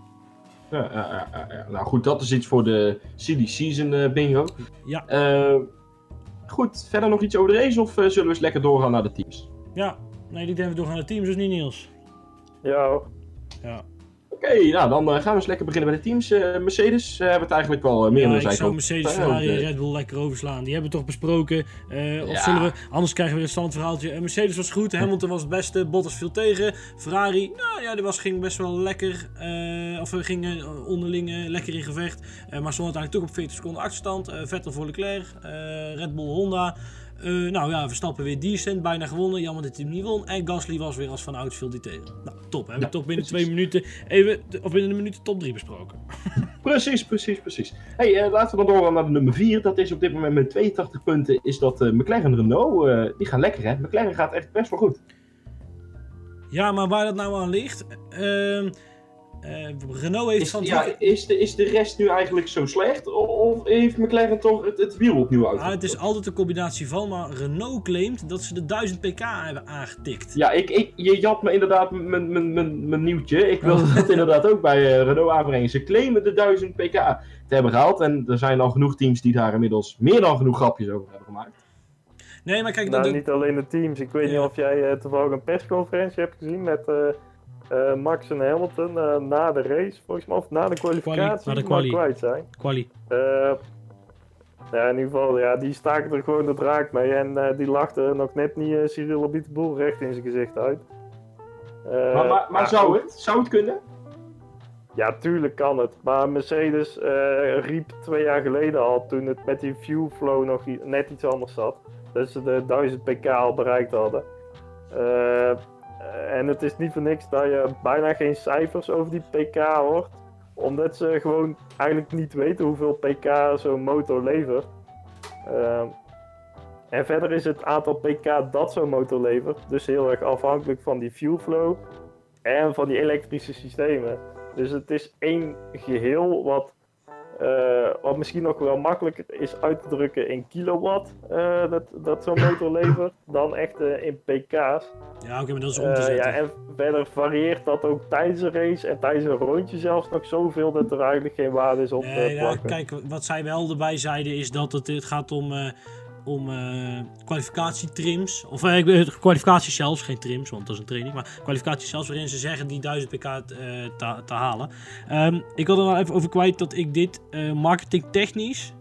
Ja, ja, ja, ja, ja. Nou goed, dat is iets voor de silly season eh, bingo. Ja. Eh, goed, verder nog iets over de race of eh, zullen we eens lekker doorgaan naar de teams? Ja, nee, ik denk we doorgaan naar de teams, dus niet Niels. Ja, hoor. Ja, Oké, nou dan eh, gaan we eens lekker beginnen bij de teams. Eh, Mercedes eh, hebben het eigenlijk wel meer ja ik zou Mercedes, Ferrari en Red Bull lekker overslaan. Die hebben we toch besproken. Of Ja. zullen we, anders krijgen we weer een stand verhaaltje. Eh, Mercedes was goed, Hamilton was het beste, Bottas viel tegen. Ferrari, nou ja, die was, ging best wel lekker. of we gingen onderling lekker in gevecht. Maar stond uiteindelijk toch op 40 seconden achterstand. Vettel voor Leclerc, Red Bull Honda. Eh, nou ja, Verstappen weer decent, bijna gewonnen. Jammer dat hij hem niet won. En Gasly was weer als van ouds viel die tegen. Nou, top. Hebben we toch binnen precies. twee minuten, even, of binnen een minuut top 3 besproken. [LAUGHS] Precies, precies, precies. Hey, eh, laten we dan doorgaan naar de nummer 4. Dat is op dit moment met 82 punten. Is dat eh, McLaren Renault. die gaan lekker, hè? McLaren gaat echt best wel goed. Ja, maar waar dat nou aan ligt. Eh, Renault heeft Is, van ja, is, de, is de rest nu eigenlijk zo slecht? Of heeft McLaren toch het, het wiel opnieuw uit? Ah, het is altijd een combinatie van, maar Renault claimt dat ze de 1000 pk hebben aangetikt. Ja, ik, ik, je jat me inderdaad mijn- mijn- mijn mijn nieuwtje. Ik wil [LAUGHS] dat inderdaad ook bij eh, Renault aanbrengen. Ze claimen de 1000 pk te hebben gehaald. En er zijn al genoeg teams die daar inmiddels meer dan genoeg grapjes over hebben gemaakt. Nee, maar kijk, Nou, dat, niet alleen de teams. Ik weet Ja. niet of jij eh, toevallig een persconferentie hebt gezien met eh, Max en Hamilton eh, na de race, volgens mij, of na de kwalificatie. na de kwijt zijn. quali. Eh, ja, in ieder geval, ja, die staken er gewoon de draak mee en eh, die lachten nog net niet uh, Cyril Abiteboel recht in zijn gezicht uit. Eh, maar maar, maar zou het? Zou het kunnen? Ja, tuurlijk kan het. Maar Mercedes eh, riep twee jaar geleden al, toen het met die fuel flow nog net iets anders zat, dat ze de 1000 pk al bereikt hadden. Eh, en het is niet voor niks dat je bijna geen cijfers over die pk hoort, omdat ze gewoon eigenlijk niet weten hoeveel pk zo'n motor levert. Eh, en verder is het aantal pk dat zo'n motor levert dus heel erg afhankelijk van die fuel flow en van die elektrische systemen. Dus het is één geheel wat, eh, wat misschien nog wel makkelijker is uit te drukken in kilowatt eh, dat, dat zo'n motor levert dan echt eh, in pk's. Ja, oké, maar dat is om te zetten. ja, en verder varieert dat ook tijdens een race en tijdens een rondje zelfs nog zoveel dat er eigenlijk geen waarde is op te Nee, ja, kijk, wat zij wel erbij zeiden is dat het, het gaat om, om eh, kwalificatietrims. Of eh, ik weet- kwalificatie zelfs, geen trims, want dat is een training. Maar kwalificatie zelfs waarin ze zeggen die 1000 pk eh, te, halen. Ehm, ik wil er wel even over kwijt dat ik dit eh marketingtechnisch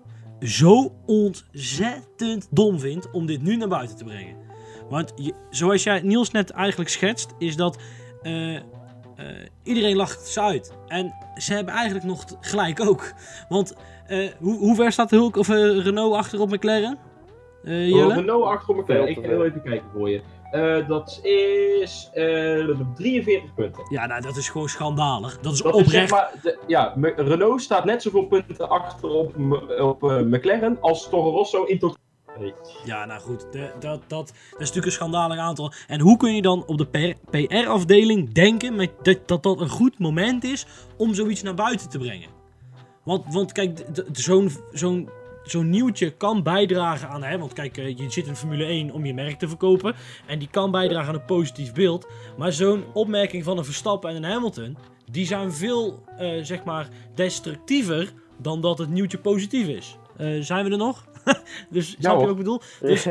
zo ontzettend dom vind om dit nu naar buiten te brengen. Want zoals jij Niels net eigenlijk schetst, is dat eh, eh, iedereen lacht ze uit. En ze hebben eigenlijk nog gelijk ook. Want eh, hoe, hoe ver staat Hulk of eh, Renault achter op McLaren? Eh, Jelle? Renault achter elkaar. Veel Ik ga heel even kijken voor je. Eh, dat is eh, 43 punten. Ja, nou, dat is gewoon schandalig. Dat is Dat is zeg oprecht. maar, de- ja, M- Renault staat net zoveel punten achter op, op eh, McLaren als Toro Rosso in totaal. Ja, nou goed, de- dat, dat, dat is natuurlijk een schandalig aantal. En hoe kun je dan op de PR-afdeling denken met, dat, dat dat een goed moment is om zoiets naar buiten te brengen? Want, want kijk, zo'n zo'n zo'n nieuwtje kan bijdragen aan, hè, want kijk, eh, je zit in Formule 1 om je merk te verkopen. En die kan bijdragen aan een positief beeld. Maar zo'n opmerking van een Verstappen en een Hamilton, die zijn veel, eh, zeg maar, destructiever dan dat het nieuwtje positief is. Eh, zijn we er nog? [LAUGHS] dus snap je wat ik bedoel? Dus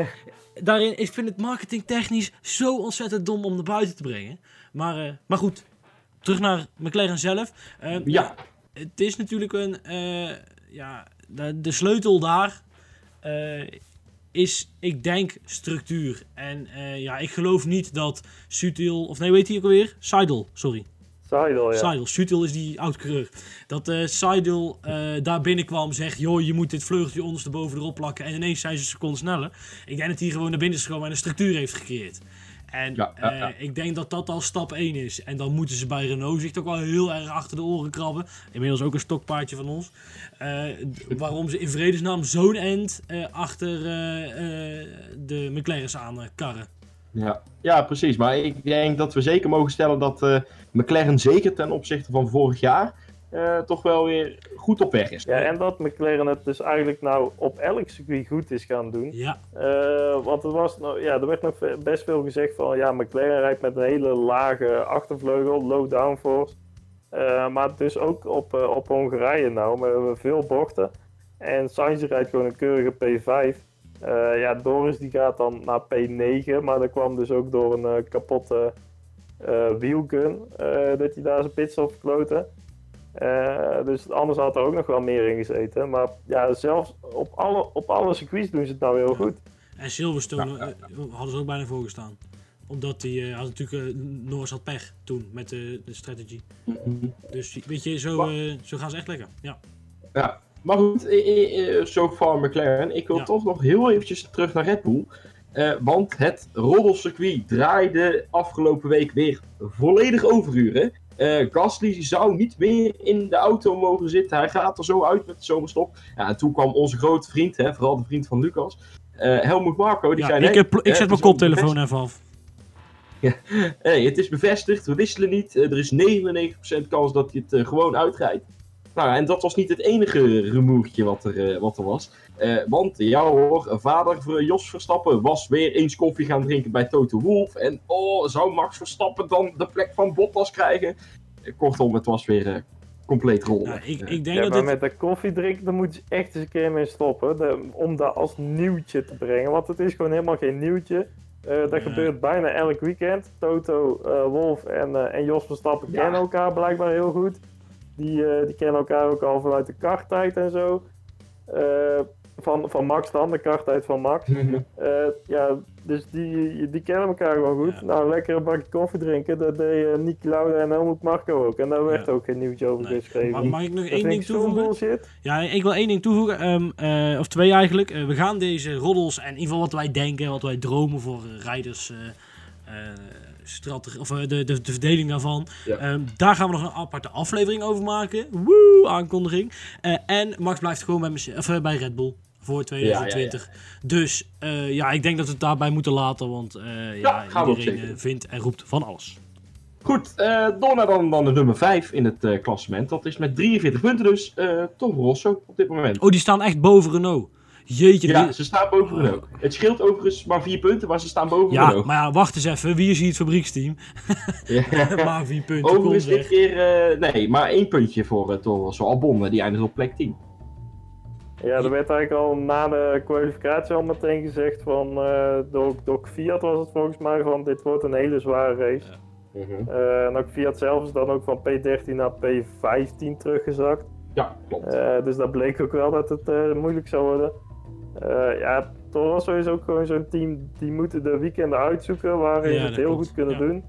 daarin, ik vind het marketingtechnisch zo ontzettend dom om naar buiten te brengen. Maar, maar goed, terug naar McLaren zelf. Ja. Het is natuurlijk een, ja, de, de sleutel daar eh, is, ik denk, structuur. En eh, ja, ik geloof niet dat Sutil, of nee, weet hij ook alweer? Seidel, sorry. Seidel, ja. Seidel, Sutil is die oud-coureur. Dat eh Seidel daar binnenkwam zegt, joh, je moet dit vleugeltje ondersteboven erop plakken. En ineens zijn ze een seconde sneller. Ik denk dat hij gewoon naar binnen is gekomen en een structuur heeft gecreëerd. En Ja, ja, ja. eh, ik denk dat dat al stap 1 is. En dan moeten ze bij Renault zich toch wel heel erg achter de oren krabben. Inmiddels ook een stokpaardje van ons. Eh, waarom ze in vredesnaam zo'n end eh, achter de McLaren's aan karren. Ja. ja, precies. Maar ik denk dat we zeker mogen stellen dat McLaren zeker ten opzichte van vorig jaar toch wel weer goed op weg is. Ja, en dat McLaren het dus eigenlijk nou op elk circuit goed is gaan doen. Ja, Eh, want er, was, nou, ja, er werd nog best veel gezegd van ja, McLaren rijdt met een hele lage achtervleugel, low downforce. Eh, maar dus ook op, eh, op Hongarije nou, met veel bochten. En Sainz rijdt gewoon een keurige P5. Eh, ja, Doris die gaat dan naar P9, maar dat kwam dus ook door een eh, kapotte eh wielgun eh, dat hij daar zijn pitstop verkloten. Eh, dus anders had er ook nog wel meer in gezeten. Maar ja, zelfs op alle, op alle circuits doen ze het nou heel goed. en Silverstone eh, hadden ze ook bijna voorgestaan. Omdat hij had natuurlijk, eh, Norris had pech toen met de, de strategy. Dus weet je, zo, Maar- eh, zo gaan ze echt lekker. Ja. Ja, maar goed, eh, eh, zo far McLaren. Ik wil Ja. toch nog heel eventjes terug naar Red Bull. Eh, want het roddelcircuit draaide afgelopen week weer volledig overuren. Eh Gasly zou niet meer in de auto mogen zitten. Hij gaat er zo uit met de zomerstop. Ja, en toen kwam onze grote vriend, hè, vooral de vriend van Lucas, eh Helmut Marco. Die Ja, zei, ik, nee, ik eh, zet mijn koptelefoon even af. Hey, [LAUGHS] het is bevestigd, we wisselen niet. Er is 99% kans dat hij het gewoon uitrijdt. Nou, en dat was niet het enige rumoertje wat er, eh, wat er was. Eh, want, ja hoor, vader van Jos Verstappen was weer eens koffie gaan drinken bij Toto Wolff. En oh, zou Max Verstappen dan de plek van Bottas krijgen? Eh, kortom, het was weer compleet rollen. Ja, ik, ik denk Ja, dat maar met de koffie drinken, daar moeten ze echt eens een keer mee stoppen. De- om dat als nieuwtje te brengen. Want het is gewoon helemaal geen nieuwtje. Eh, dat Ja. gebeurt bijna elk weekend. Toto, eh, Wolf en, eh, en Jos Verstappen Ja. kennen elkaar blijkbaar heel goed. Die, eh, die kennen elkaar ook al vanuit de karttijd en zo. Eh, van, van Max dan, de karttijd van Max. [LAUGHS] Eh, ja, dus die, die kennen elkaar gewoon goed. Ja. Nou, lekker een bakje koffie drinken. Dat deed uh, Niki Lauda en Helmut Marco ook. En daar werd Ja. ook geen nieuwtje over Nee. geschreven. Mag, mag ik nog dat één ding toevoegen? bullshit. Ja, ik wil één ding toevoegen. ehm, eh, of twee eigenlijk. We gaan deze roddels en in ieder geval wat wij denken, wat wij dromen voor eh, rijders. Strategie, of eh, de, de, de verdeling daarvan. Ja. Ehm, daar gaan we nog een aparte aflevering over maken. Woe, aankondiging. Eh, en Max blijft gewoon bij, of, eh, bij Red Bull voor 2020. Dus ja, ik denk dat we het daarbij moeten laten, want eh, ja, iedereen vindt en roept van alles. Goed, eh, door naar dan, dan de nummer 5 in het klassement. Dat is met 43 punten dus Toro Rosso op dit moment. Oh, die staan echt boven Renault. Jeetje, Ja, ze staan boven Renault. Het scheelt overigens maar 4 punten, maar ze staan boven ja, Renault. maar ja, wacht eens even. Wie is hier het fabrieksteam? Ja. [LAUGHS] maar vier punten, Overigens dit zeg. keer, eh, nee, maar één puntje voor uh, Toro Rosso. Albon, die eindigt op plek 10. Ja, er werd eigenlijk al na de kwalificatie al meteen gezegd van, eh door, door Fiat was het volgens mij, van dit wordt een hele zware race. Eh, en ook Fiat zelf is dan ook van P13 naar P15 teruggezakt. Ja, klopt. Eh, dus dat bleek ook wel dat het eh, moeilijk zou worden. Eh, ja, Toro Rosso is ook gewoon zo'n team, die moeten de weekenden uitzoeken waarin Ja, ze het heel klopt, goed kunnen ja. doen.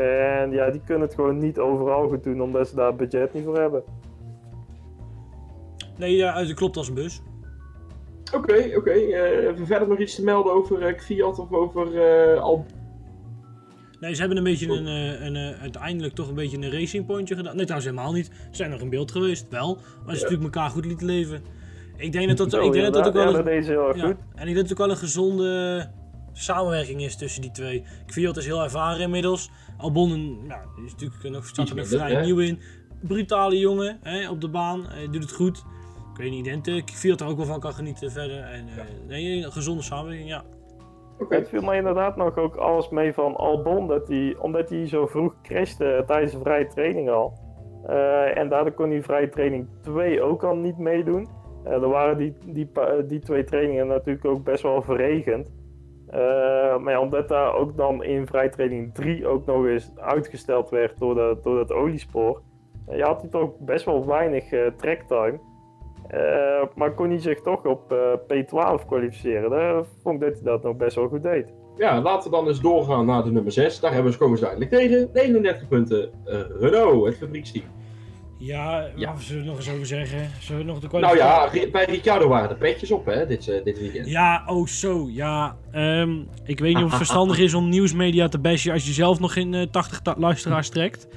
En ja, die kunnen het gewoon niet overal goed doen, omdat ze daar budget niet voor hebben. Nee, ja, dat klopt als een bus. Oké, oké. eh, even verder nog iets te melden over eh, Fiat of over eh, Al Nee, ze hebben een beetje een, eh, een, eh, uiteindelijk toch een beetje een racing pointje gedaan. Nee, trouwens helemaal niet. Ze zijn nog in beeld geweest, wel. Maar ze natuurlijk elkaar goed lieten leven. Ik denk dat ik denk dat, dat ook wel ja, dat deed ze heel erg ja, goed. en ik denk dat het ook wel een gezonde samenwerking is tussen die twee. Kviot is heel ervaren inmiddels. Albon is natuurlijk nog, staat er nog minder, vrij hè? nieuw in. Brutale jongen hè, op de baan. Hij doet het goed. Ik weet niet, ik denk er ook wel van kan genieten verder. En, eh, nee, een gezonde samenwerking, ja. Het viel mij inderdaad nog ook alles mee van Albon, dat hij, omdat hij zo vroeg crashte tijdens de vrije training al. Eh, en daardoor kon hij vrije training 2 ook al niet meedoen. Eh, er waren die, die, pa- die twee trainingen natuurlijk ook best wel verregend. Eh, maar ja, omdat daar ook dan in vrije training 3 ook nog eens uitgesteld werd door, dat oliespoor. eh, ja, had hij toch best wel weinig eh tracktime. Eh, maar kon hij zich toch op eh, P12 kwalificeren. Daar vond ik dat hij dat nog best wel goed deed. Ja, laten we dan eens doorgaan naar de nummer 6. Daar hebben we komen ze duidelijk tegen. 39 punten eh, Renault, het fabrieksteam. Ja, Ja. wat zullen we nog eens over zeggen? Zullen we nog de Nou ja, bij Ricciardo waren de petjes op hè, dit, eh, dit weekend. Ja, oh zo, ja. Ehm, ik weet niet of het [LAUGHS] verstandig is om nieuwsmedia te bashen als je zelf nog geen eh, 80 ta- luisteraars trekt.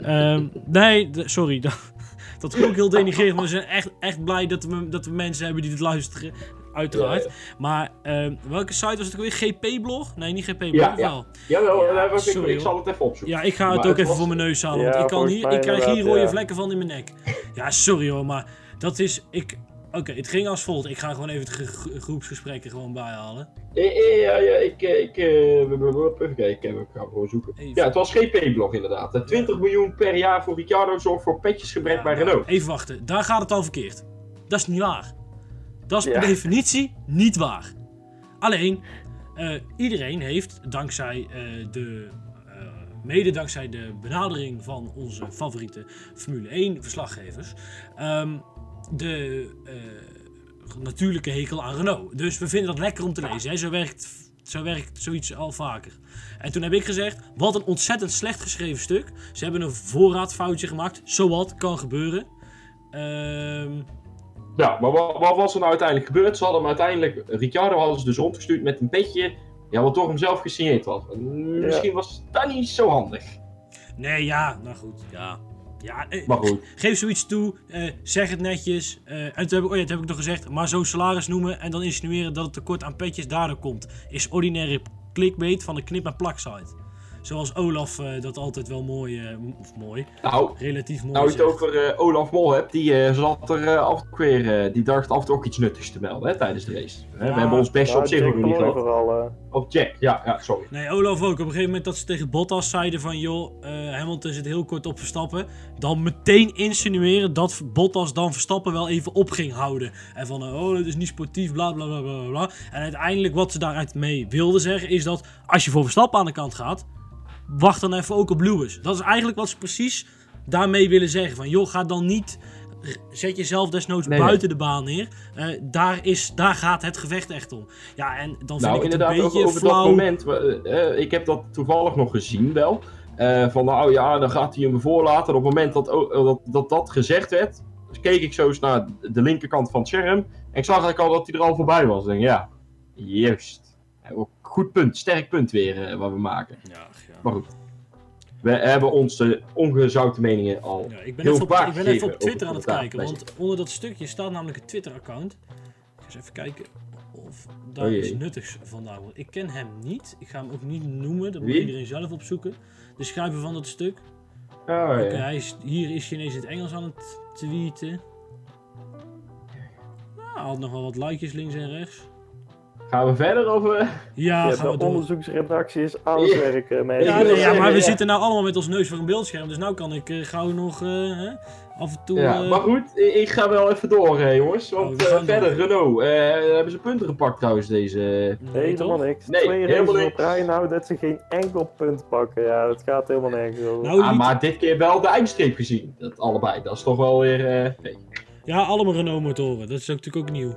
Ehm, nee, d- sorry. [LAUGHS] Dat, dat klonk heel denigrerend, maar we zijn echt, echt blij dat we, dat we mensen hebben die dit luisteren. Uiteraard. Ja, Maar ehm, welke site was het ook weer? GP-blog? Nee, niet GP-blog. Ja, Ja, ja. Daar heb ik, sorry, ik zal het even opzoeken. ja, ik ga het Maar ook het even was- voor mijn neus halen. Want ik, kan hier, ik krijg hier rode vlekken van in mijn nek. Ja, sorry hoor, maar dat is... Ik, Oké, het ging als volgt. Ik ga gewoon even het ge- groepsgesprekken gewoon bijhalen. Eh, eh, Ja, ja, ik, eh, ik, eh, even kijken, ik ga gewoon zoeken. Even. Ja, het was GP-blog inderdaad. Eh, 20 miljoen per jaar voor Ricciardo zorgt voor petjesgebrek Ja, bij nou, Renault. Even wachten, daar gaat het al verkeerd. Dat is niet waar. Dat is per Ja. definitie niet waar. Alleen, eh, iedereen heeft dankzij eh, de. eh, mede dankzij de benadering van onze favoriete Formule 1 verslaggevers. ehm, de natuurlijke hekel aan Renault. Dus we vinden dat lekker om te lezen. Hè? Zo, werkt, zo werkt zoiets al vaker. En toen heb ik gezegd, wat een ontzettend slecht geschreven stuk. Ze hebben een voorraadfoutje gemaakt. Zowat, kan gebeuren. Ehm, Ja, maar wat, wat was er nou uiteindelijk gebeurd? Ze hadden hem uiteindelijk, Ricciardo hadden ze dus rondgestuurd met een petje, ja, wat door hem zelf gesigneerd was. Misschien was dat niet zo handig. nee, ja, nou goed, ja. Ja, eh, Maar goed. geef zoiets toe, eh, zeg het netjes. eh, en toen heb ik, oh ja, toen heb ik nog gezegd, maar zo'n salaris noemen en dan insinueren dat het tekort aan petjes daardoor komt, is ordinaire clickbait van de knip- en plak site. Zoals Olaf eh, dat altijd wel mooi, eh, of mooi, Nou, relatief mooi nou je het over eh, Olaf Mol hebt, die eh, zat er eh, af en toe weer, die dacht af en toe ook iets nuttigs te melden hè, tijdens de race. Ja, we hebben ons best Nou, op zich nog niet gehad. vooral. eh. Op Jack, ja, ja, sorry. Nee, Olaf ook. Op een gegeven moment dat ze tegen Bottas zeiden van... joh, eh, Hamilton zit heel kort op Verstappen. Dan meteen insinueren dat Bottas dan Verstappen wel even op ging houden. En van, oh, dat is niet sportief, bla bla bla bla bla. En uiteindelijk wat ze daaruit mee wilden zeggen... is dat als je voor Verstappen aan de kant gaat... wacht dan even ook op Lewis. Dat is eigenlijk wat ze precies daarmee willen zeggen. Van, joh, ga dan niet... Zet jezelf desnoods Nee, buiten de baan neer. Eh, daar, is, daar gaat het gevecht echt om. Ja, en dan vind Nou, ik het inderdaad, een beetje over flauw. dat moment. eh, eh, ik heb dat toevallig nog gezien wel. Eh, van nou ja, dan gaat hij hem voorlaten. Op het moment dat dat, dat, dat gezegd werd, keek ik zo eens naar de linkerkant van het scherm. En ik zag eigenlijk al dat hij er al voorbij was. Ik denk, ja, juist. Goed punt, sterk punt weer wat we maken. Ja, ja. Maar goed. We hebben onze ongezouten meningen al. Ja, ik ben heel even op, vaak ik ben even op Twitter aan het kijken, want onder dat stukje staat namelijk een Twitter-account. Ik ga eens even kijken of daar Oh iets nuttigs vandaan wordt. Ik ken hem niet, ik ga hem ook niet noemen, dat moet iedereen zelf opzoeken. De schrijver van dat stuk. Oh, ja. hij is, hier is hij ineens in het Engels aan het tweeten. Nou, hij had nog wel wat likejes links en rechts. Gaan we verder over? Ja, Ja, gaan we de onderzoeksredactie is aan het Ja. werk, mensen. Ja, nee, ja, zeggen, maar we ja. zitten nou allemaal met ons neus voor een beeldscherm, dus nou kan ik eh, gauw nog eh, hè, af en toe... Ja, eh, maar goed, ik ga wel even door, hè, jongens. Want Oh, eh, gaan verder, door. Renault. eh, hebben ze punten gepakt trouwens deze. nee, Helemaal niks. Nee, Twee helemaal niks. op rij nou dat ze geen enkel punt pakken. Ja, dat gaat helemaal nergens over. Nou, ah, maar dit keer wel de eindstreep gezien. Dat allebei. Dat is toch wel weer. eh, nee. Ja, allemaal Renault motoren. Dat is ook natuurlijk ook nieuw.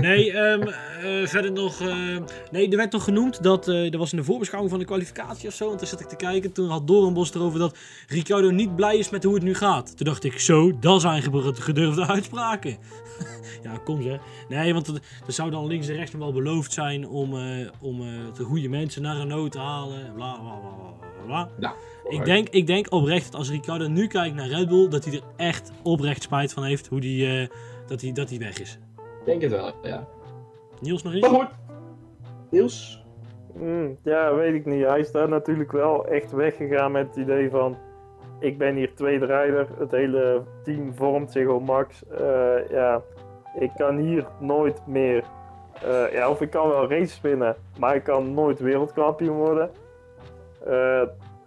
Nee, ehm, eh, verder nog. eh, nee, er werd nog genoemd dat. eh er was in de voorbeschouwing van de kwalificatie of zo. Want toen zat ik te kijken. Toen had Doornbos erover dat Ricciardo niet blij is met hoe het nu gaat. Toen dacht ik, zo, dat zijn ge- gedurfde uitspraken. [LAUGHS] ja, kom zeg. Nee, want er, zou dan links en rechts nog wel beloofd zijn om, om de goede mensen naar Renault te halen. Bla bla bla bla. Nou, Ik denk, ik denk oprecht dat als Ricciardo nu kijkt naar Red Bull, dat hij er echt oprecht spijt van heeft hoe die, dat, hij, dat hij weg is. Denk het wel, ja. Niels nog iets? Maar goed. Niels? Hmm, ja, weet ik niet. Hij is daar natuurlijk wel echt weggegaan met het idee van... Ik ben hier tweede rijder. Het hele team vormt zich op max. Eh, ja, ik kan hier nooit meer... eh, ja, of ik kan wel races winnen, maar ik kan nooit wereldkampioen worden. Eh,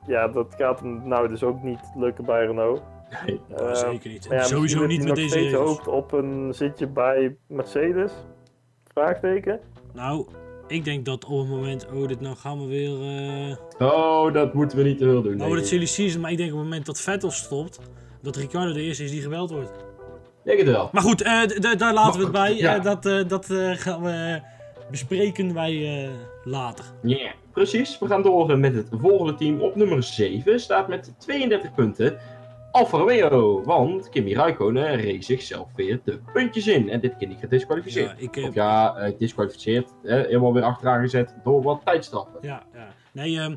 ja, dat gaat hem nou dus ook niet lukken bij Renault. Nee. Eh, zeker niet. ja, Sowieso niet dat met deze regels. hoopt op een zitje bij Mercedes? Vraagteken. Nou, ik denk dat op het moment... Oh, dit nou gaan we weer... eh Oh, dat moeten we niet te veel doen. nou het ik. silly season, maar ik denk op het moment dat Vettel stopt... Dat Ricciardo de eerste is die geweld wordt. Denk het wel. Maar goed, eh, daar laten we het bij. Ja. Eh, dat eh, dat eh, gaan we bespreken wij eh, later. Ja, precies. We gaan door met het volgende team. Op nummer 7 staat met 32 punten Alfa Romeo. Want Kimi Räikkönen reed zichzelf weer de puntjes in. En dit keer niet gedisqualificeerd. Ja, ik, eh, Of ja, eh, disqualificeerd. eh, helemaal weer achteraan gezet door wat tijdstraffen. Ja, ja. Nee, ehm,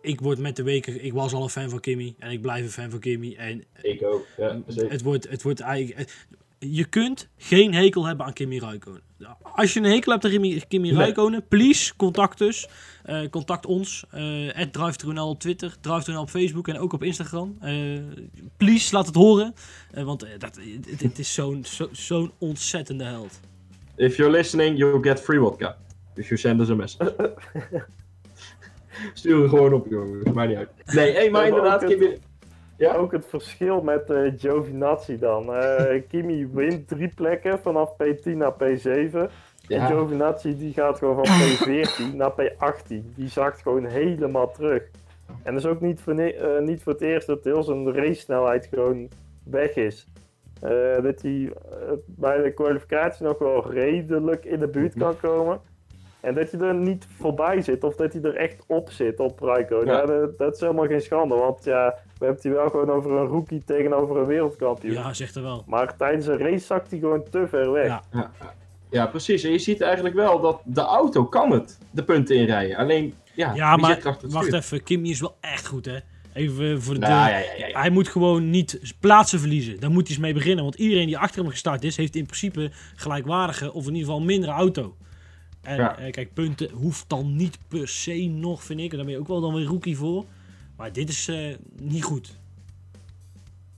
ik word met de weken. Ik was al een fan van Kimmy en ik blijf een fan van Kimmy. En Ik ook. Ja, zeker. het wordt, het wordt eigenlijk. je kunt geen hekel hebben aan Kimi Räikkönen. Als je een hekel hebt aan Kimi, Kimi Nee. Räikkönen, please contact us. Eh, contact ons. eh DriveTruNL op Twitter, DriveTruNL op Facebook en ook op Instagram. Eh, please, laat het horen. Want dat, het, het is zo'n zo, zo'n ontzettende held. If you're listening, you'll get free vodka. If you send us a message. [LAUGHS] Stuur hem gewoon op, jongens. Maakt niet uit. Nee, hey, maar inderdaad, ook het- Kimi... Ja? Ook het verschil met eh Giovinazzi dan. Eh, Kimi wint drie plekken vanaf P10 naar P7. En Ja. Giovinazzi die gaat gewoon van [LAUGHS] P14 naar P18. Die zakt gewoon helemaal terug. En dat is ook niet voor, ne- eh, niet voor het eerst dat heel zijn race snelheid gewoon weg is. Eh, dat hij eh, bij de kwalificatie nog wel redelijk in de buurt kan komen. En dat hij er niet voorbij zit, of dat hij er echt op zit op Raikkonen. Ja. Ja. dat, dat is helemaal geen schande, want ja, we hebben het hier wel gewoon over een rookie tegenover een wereldkampioen. Ja, zegt er wel. Maar tijdens een race zakt hij gewoon te ver weg. Ja. Ja, precies. En je ziet eigenlijk wel dat de auto kan het, de punten inrijden. Alleen, ja, Ja, wie zit maar er achter het wacht stuur? even. Kimmy is wel echt goed, hè? Even voor de. Nou, ja, ja, ja, ja. Hij moet gewoon niet plaatsen verliezen. Daar moet hij eens mee beginnen. Want iedereen die achter hem gestart is, heeft in principe gelijkwaardige of in ieder geval mindere auto. En Ja. eh, kijk, punten hoeft dan niet per se nog, vind ik. Daar ben je ook wel dan weer rookie voor. Maar dit is eh, niet goed.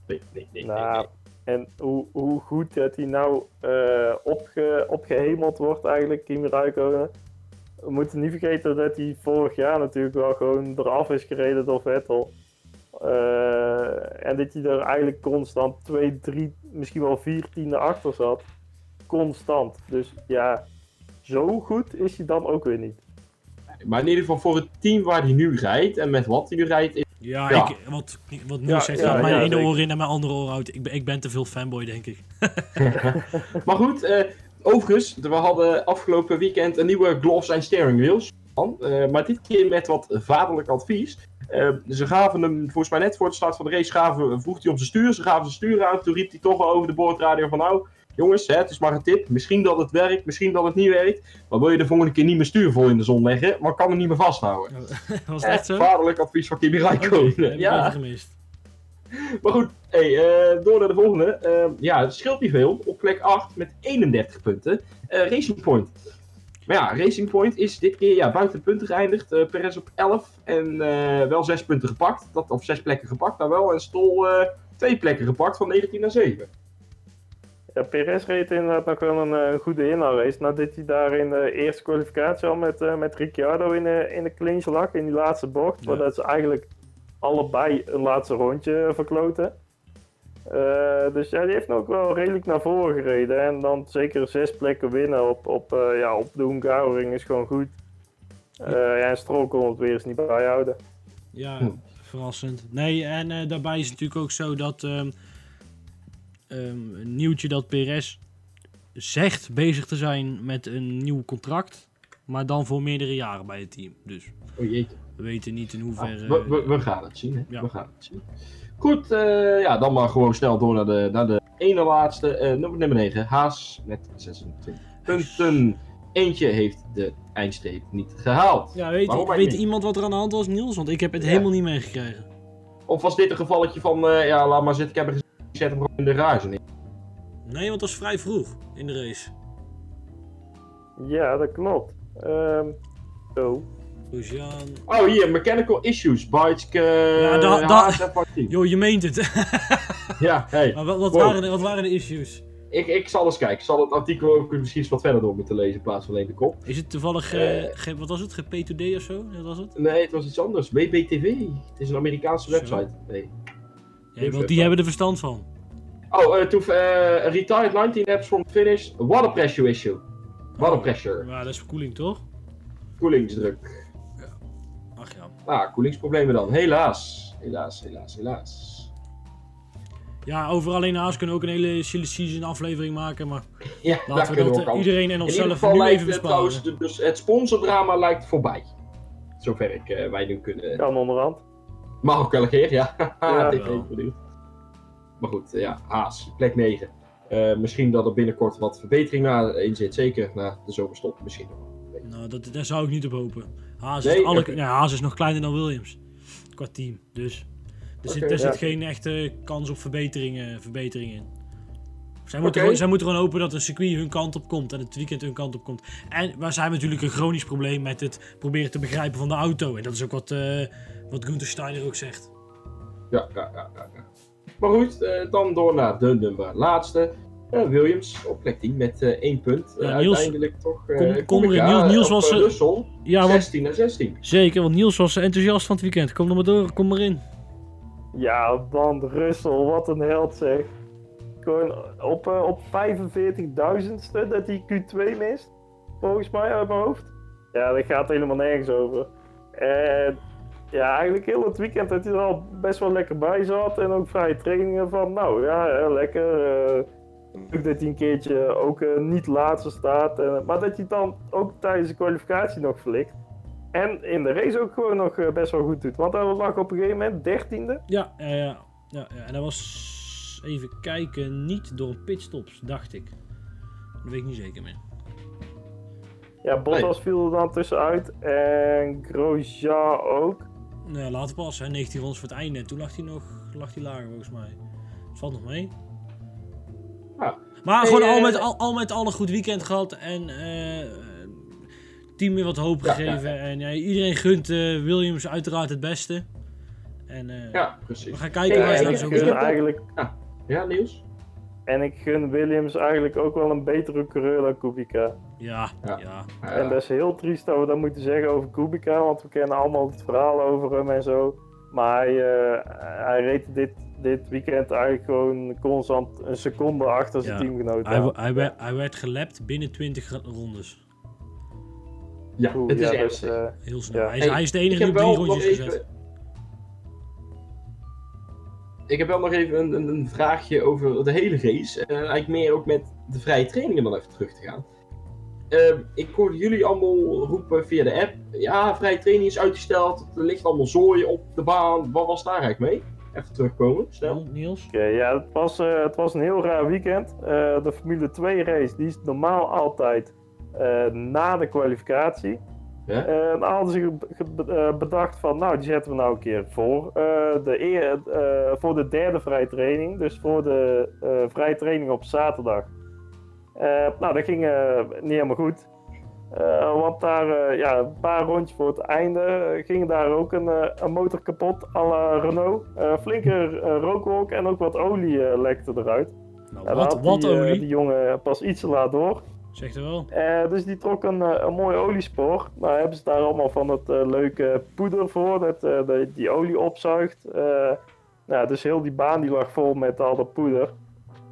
Nee, nee, nee, nee, Nou, nee. En hoe, hoe goed dat hij nou eh, opge, opgehemeld wordt eigenlijk, Kimi Räikkönen. We moeten niet vergeten dat hij vorig jaar natuurlijk wel gewoon eraf is gereden door Vettel. Eh, en dat hij er eigenlijk constant 2, 3, misschien wel 4 tienden achter zat. Constant. Dus ja, zo goed is hij dan ook weer niet. Maar in ieder geval voor het team waar hij nu rijdt en met wat hij nu rijdt, Ja, Ja. Ik, wat, Ja, zegt, ja, gaat mijn ja, ene oor in en mijn andere oor uit. Ik ben, ik ben te veel fanboy, denk ik. [LAUGHS] Maar goed, eh, overigens, we hadden afgelopen weekend een nieuwe gloves en steering wheels. Eh, maar dit keer met wat vaderlijk advies. Eh, ze gaven hem, volgens mij net voor de start van de race, gaven, vroeg hij om zijn stuur. Ze gaven zijn stuur uit. Toen riep hij toch wel over de boordradio van nou, jongens, hè, het is maar een tip. Misschien dat het werkt, misschien dat het niet werkt. Maar wil je de volgende keer niet mijn stuur vol in de zon leggen, maar kan hem niet meer vasthouden. [LAUGHS] Was het echt zo? vaderlijk advies van Kimi Räikkönen. heb ik even ja, gemist. maar goed, hey, eh, door naar de volgende. Eh, ja, het scheelt niet veel. Op plek 8 met 31 punten. Eh, Racing Point. Maar ja, Racing Point is dit keer ja, buiten punten geëindigd. Eh Perez op 11 en eh, wel 6 punten gepakt. Dat, of 6 plekken gepakt, nou wel. En Stol eh 2 plekken gepakt van 19 naar 7. Ja, Perez reed inderdaad nog wel een eh, goede inhaalrace. Nadat hij daar in de eerste kwalificatie al met, eh, met Ricciardo in de, in de clinch lag, in die laatste bocht. Ja. Dat ze eigenlijk allebei een laatste rondje verkloten. Eh, dus ja, die heeft ook wel redelijk naar voren gereden. En dan zeker zes plekken winnen op, op, eh, ja, op de Hungaroring is gewoon goed. Ja, en Stroll kon het weer eens niet bijhouden. Ja, verrassend. Nee, en daarbij is het natuurlijk ook zo dat. Ehm, een nieuwtje dat PRS zegt bezig te zijn met een nieuw contract. Maar dan voor meerdere jaren bij het team. Dus Oh jeetje. we weten niet in Ah, hoeverre... we, we, we gaan het zien, hè? Ja. We gaan het zien. Goed, eh, ja, dan maar gewoon snel door naar de, naar de ene laatste. eh, nummer, nummer 9, Haas met 26 punten. Eentje heeft de eindstreep niet gehaald. Ja, weet, Waarom weet iemand wat er aan de hand was, Niels? Want ik heb het Ja. helemaal niet meegekregen. Of was dit een gevalletje van, eh, ja, laat maar zitten, ik heb er zet hem gewoon in de garage neer. Nee, want dat was vrij vroeg in de race. Ja, dat klopt. Ehm zo. Grosjean... Oh, hier, mechanical issues. Bytes, uh, Ja, da- da- Haas F18. Joh, je meent het. [LAUGHS] Ja, hey. maar wat, wat, Wow. waren de, wat waren de issues? Ik, ik zal eens kijken. Ik zal het artikel ook misschien eens wat verder door moeten lezen in plaats van alleen de kop. Is het toevallig, Eh. eh, ge- wat was het, P2D of zo? Wat was het? Nee, het was iets anders. WBTV. Het is een Amerikaanse Zo. website. Nee. Ja, want die hebben er verstand van. Oh, uh, to, uh, retired 19 laps from finish. Water pressure issue. Water pressure. Ja, dat is verkoeling toch? Koelingsdruk. Ach ja. Ah, koelingsproblemen dan. Helaas. Helaas, helaas, helaas. Ja, over alleen Haas kunnen we ook een hele silly season aflevering maken, maar [LAUGHS] Ja, laten we dat eh, iedereen en In ieder onszelf geval nu lijkt even het besparen. de- dus het sponsordrama lijkt voorbij. Zover ik eh, wij nu kunnen. Kan onderhand. Mag ook wel een keer, ja. [LAUGHS] Ja. Bedoeld. Maar goed, eh, ja, Haas, plek 9. Eh, misschien dat er binnenkort wat verbetering na in zit. Zeker na de zomerstop misschien nog. Nou, dat, daar zou ik niet op hopen. Haas, Nee? is, alle, ja, Haas is nog kleiner dan Williams. Qua team. Dus er zit, er geen echte kans op verbetering, verbetering in. Zij moeten, gewoon, zij moeten gewoon hopen dat een circuit hun kant op komt en het weekend hun kant op komt. En wij zijn natuurlijk een chronisch probleem met het proberen te begrijpen van de auto. En dat is ook wat, eh wat Gunther Steiner ook zegt. Ja, ja, ja, ja. Maar goed, eh, dan door naar de nummer laatste. Eh, Williams op plek 10 met eh 1 punt. Eh, Ja, Niels, uiteindelijk toch. eh kom-. Niels- Niels was, eh, eh, Russell, Ja, want, 16 en 16. zeker, want Niels was enthousiast van het weekend. Kom er maar door, kom maar in. Ja, dan Russell, wat een held zeg. Gewoon op, eh, op 45.000ste dat hij Q2 mist. Volgens mij uit mijn hoofd. Ja, dat gaat helemaal nergens over. En ja, eigenlijk heel het weekend dat hij er al best wel lekker bij zat. En ook vrije trainingen van, nou ja, lekker. eh, ook dat hij een keertje ook eh, niet laatste staat. En, maar dat hij dan ook tijdens de kwalificatie nog flikt. En in de race ook gewoon nog eh, best wel goed doet. Want hij lag op een gegeven moment dertiende. Ja, ja, ja, ja, ja. En dat was, even kijken, niet door pitstops, dacht ik. Dat weet ik niet zeker meer. Ja, Bottas viel er dan tussenuit en Grosjean ook. Nou, later pas, hè, 19 rondes voor het einde. En toen lag hij nog lag hij lager volgens mij. Het valt nog mee. Ja. Maar Hey, gewoon al eh, met al, al met al een goed weekend gehad. En eh team weer wat hoop Ja, gegeven. En ja, iedereen gunt eh, Williams uiteraard het beste. En Ja, we precies. gaan kijken waar ze nou zo ook- eigenlijk, Ja, Niels? En ik gun Williams eigenlijk ook wel een betere coureur dan Kubica. Ja, Ja. ja. En dat is heel triest dat we dat moeten zeggen over Kubica, want we kennen allemaal het verhaal over hem en zo. Maar hij, eh, hij reed dit, dit weekend eigenlijk gewoon constant een seconde achter zijn Ja. teamgenoot. Hij, hij, werd, hij werd gelapt binnen 20 ra- rondes. Ja, Oeh, het is ja, echt. dus, eh, Heel snel. Ja. Hij, is, Hey, hij is de enige die drie rondjes even. Ik heb wel nog even een, een, een vraagje over de hele race. En eigenlijk meer ook met de vrije trainingen dan even terug te gaan. Ehm, ik hoorde jullie allemaal roepen via de app. Ja, vrije training is uitgesteld. Er ligt allemaal zooi op de baan. Wat was daar eigenlijk mee? Even terugkomen, snel. Niels? Oké, ja, het was, eh, het was een heel raar weekend. Eh, de Formule 2 race die is normaal altijd eh, na de kwalificatie. Ja. Eh, dan hadden ze ge- ge- eh, bedacht van, nou die zetten we nou een keer voor, eh, de, eh, voor de derde vrije training. Dus voor de eh, vrije training op zaterdag. Eh, nou, dat ging eh, niet helemaal goed. Eh, want daar, eh, ja, een paar rondjes voor het einde, eh, ging daar ook een, eh, een motor kapot à la Renault. Eh flinke eh, rookwolk en ook wat olie eh, lekte eruit. Nou, daar wat, wat die, eh, olie? die jongen pas iets te laat door. Zegt er wel. Eh, dus die trok een, eh, een mooi oliespoor. Nou hebben ze daar allemaal van het eh, leuke poeder voor, dat eh, de- die olie opzuigt. Eh, nou, dus heel die baan die lag vol met al dat poeder.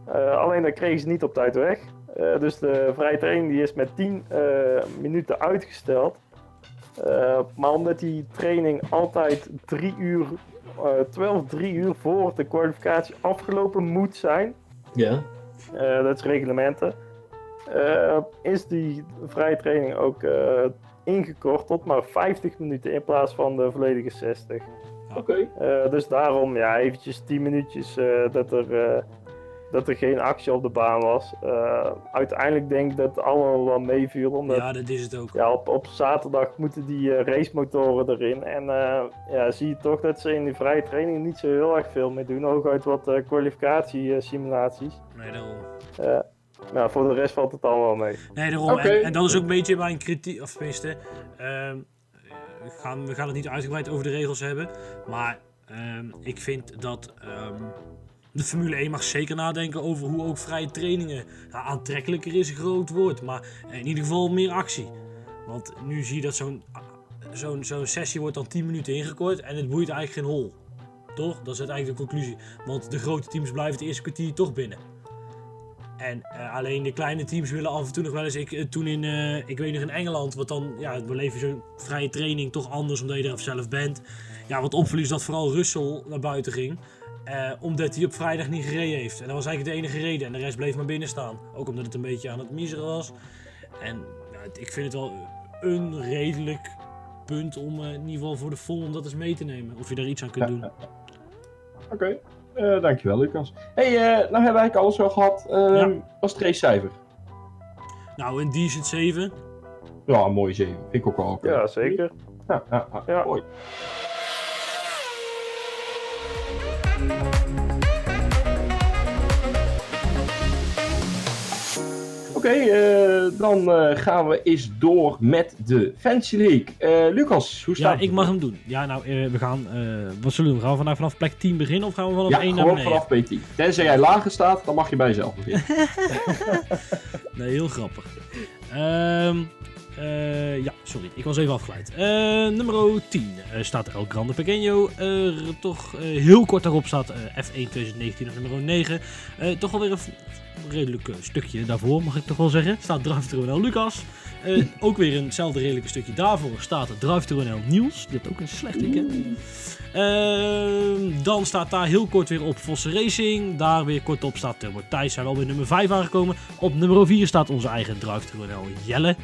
Eh, alleen dat kregen ze niet op tijd weg. Eh, dus de vrije training die is met 10 eh, minuten uitgesteld. Eh, maar omdat die training altijd 3 uur, eh 12, 3 uur voor de kwalificatie afgelopen moet zijn, Ja. eh, dat is reglementen. Eh, is die vrije training ook eh, ingekort tot maar 50 minuten in plaats van de volledige 60. Oké. Eh, dus daarom ja, eventjes 10 minuutjes dat, er, dat er geen actie op de baan was. Uiteindelijk denk ik dat het allemaal wel meeviel. Omdat Ja, dat is het ook. ja, op, op zaterdag moeten die racemotoren erin. En ja, zie je toch dat ze in die vrije training niet zo heel erg veel mee doen. Hooguit wat eh kwalificatiesimulaties. Nee, daarom. Maar voor de rest valt het allemaal mee. Nee, daarom. En, en dat is ook een beetje mijn kritiek, of tenminste, ehm, we, gaan, we gaan het niet uitgebreid over de regels hebben, maar ehm, ik vind dat ehm, de Formule 1 mag zeker nadenken over hoe ook vrije trainingen nou, aantrekkelijker is, een groot woord, maar in ieder geval meer actie. Want nu zie je dat zo'n zo'n zo'n sessie wordt dan 10 minuten ingekort en het boeit eigenlijk geen hol. Toch? Dat is uiteindelijk de conclusie. Want de grote teams blijven het eerste kwartier toch binnen. En eh, alleen de kleine teams willen af en toe nog wel eens. Ik, eh, toen in, eh, ik weet nog in Engeland, wat dan, ja, we leven zo'n vrije training toch anders omdat je er zelf bent. Ja, wat opviel is dat vooral Russell naar buiten ging. omdat hij op vrijdag niet gereden heeft. En dat was eigenlijk de enige reden. En de rest bleef maar binnen staan. Ook omdat het een beetje aan het miseren was. En ja, ik vind het wel een redelijk punt om in ieder geval voor de vol om dat eens mee te nemen. Of je daar iets aan kunt doen. Oké. Eh, dankjewel, Lucas. hey, eh, nou hebben we eigenlijk alles wel gehad. Ehm Ja. Was het racecijfer? Nou, een decent 7. Ja, een mooie 7. Vind ik ook wel. Ja, zeker. Ja, ja, ja. Ja. Mooi. Oké, eh, dan eh, gaan we eens door met de Fancy League. Eh, Lucas, hoe Ja, staat het? ik mag hem doen. Ja, nou, eh, we gaan. eh, wat zullen we doen? Gaan we vandaag vanaf plek 10 beginnen of gaan we vanaf Ja, 1 naar gewoon beneden? vanaf P10. Tenzij jij lager staat, dan mag je bij jezelf beginnen. [LAUGHS] [LAUGHS] Nee, heel grappig. Ehm, eh, ja, sorry, ik was even afgeleid. Eh nummer 10 eh, staat El Grande Pequeño. Toch heel kort daarop staat eh, F1 2019 of nummer 9. Eh, toch alweer een redelijk stukje daarvoor, mag ik toch wel zeggen. Staat Drive Terminal Lucas. Ook weer eenzelfde redelijke stukje daarvoor staat Drive Terminal Niels. Die ook een slecht weekend. Dan staat daar heel kort weer op Vossen Racing. Daar weer kort op staat Turbo Thijs. Zijn we al bij nummer 5 aangekomen. Op nummer 4 staat onze eigen Drive Terminal Jelle.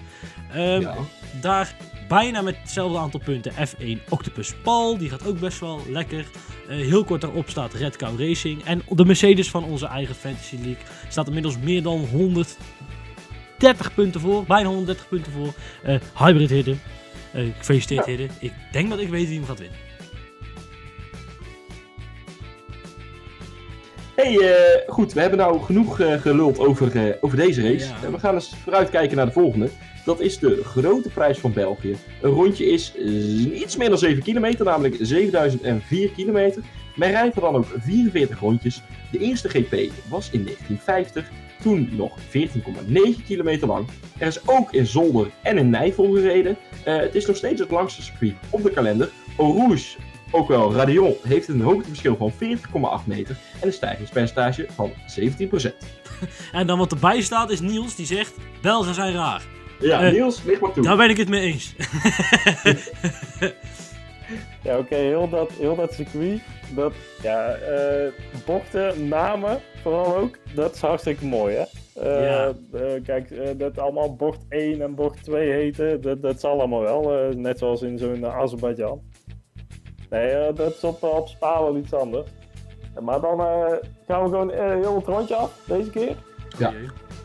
Ehm, Ja. Daar bijna met hetzelfde aantal punten F1 Octopus Paul. Die gaat ook best wel lekker. Eh, heel kort daarop staat Red Cow Racing. En de Mercedes van onze eigen Fantasy League staat inmiddels meer dan 130 punten voor. Bijna 130 punten voor. Eh, Hybrid Hidden. Eh gefeliciteerd Hidden. Ik denk dat ik weet wie hem gaat winnen. Hey, goed, we hebben nou genoeg geluld over, over deze race. Ja. We gaan eens vooruitkijken naar de volgende. Dat is de grote prijs van België. Een rondje is iets meer dan 7 kilometer, namelijk 7004 kilometer. Men rijdt er dan ook 44 rondjes. De eerste GP was in 1950, toen nog 14,9 kilometer lang. Er is ook in Zolder en in Nijvel gereden. Eh, het is nog steeds het langste circuit op de kalender. Rouge, ook wel Radion, heeft een hoogteverschil van 40,8 meter en een stijgingspercentage van 17%. [LAUGHS] En dan wat erbij staat is Niels die zegt: Belgen zijn raar. Ja, Eh, Niels, ligt maar toe. Daar ben ik het mee eens. [LAUGHS] Ja, oké, heel, dat, heel dat circuit, dat, ja, eh, bochten, namen, vooral ook, dat is hartstikke mooi, hè? Eh, Ja. eh, kijk, dat allemaal bocht 1 en bocht 2 heten, dat, dat zal allemaal wel, net zoals in zo'n uh, Azerbeidzjan. Nee, dat is op, op Spa wel iets anders. Maar dan eh, gaan we gewoon heel het rondje af, deze keer. Ja.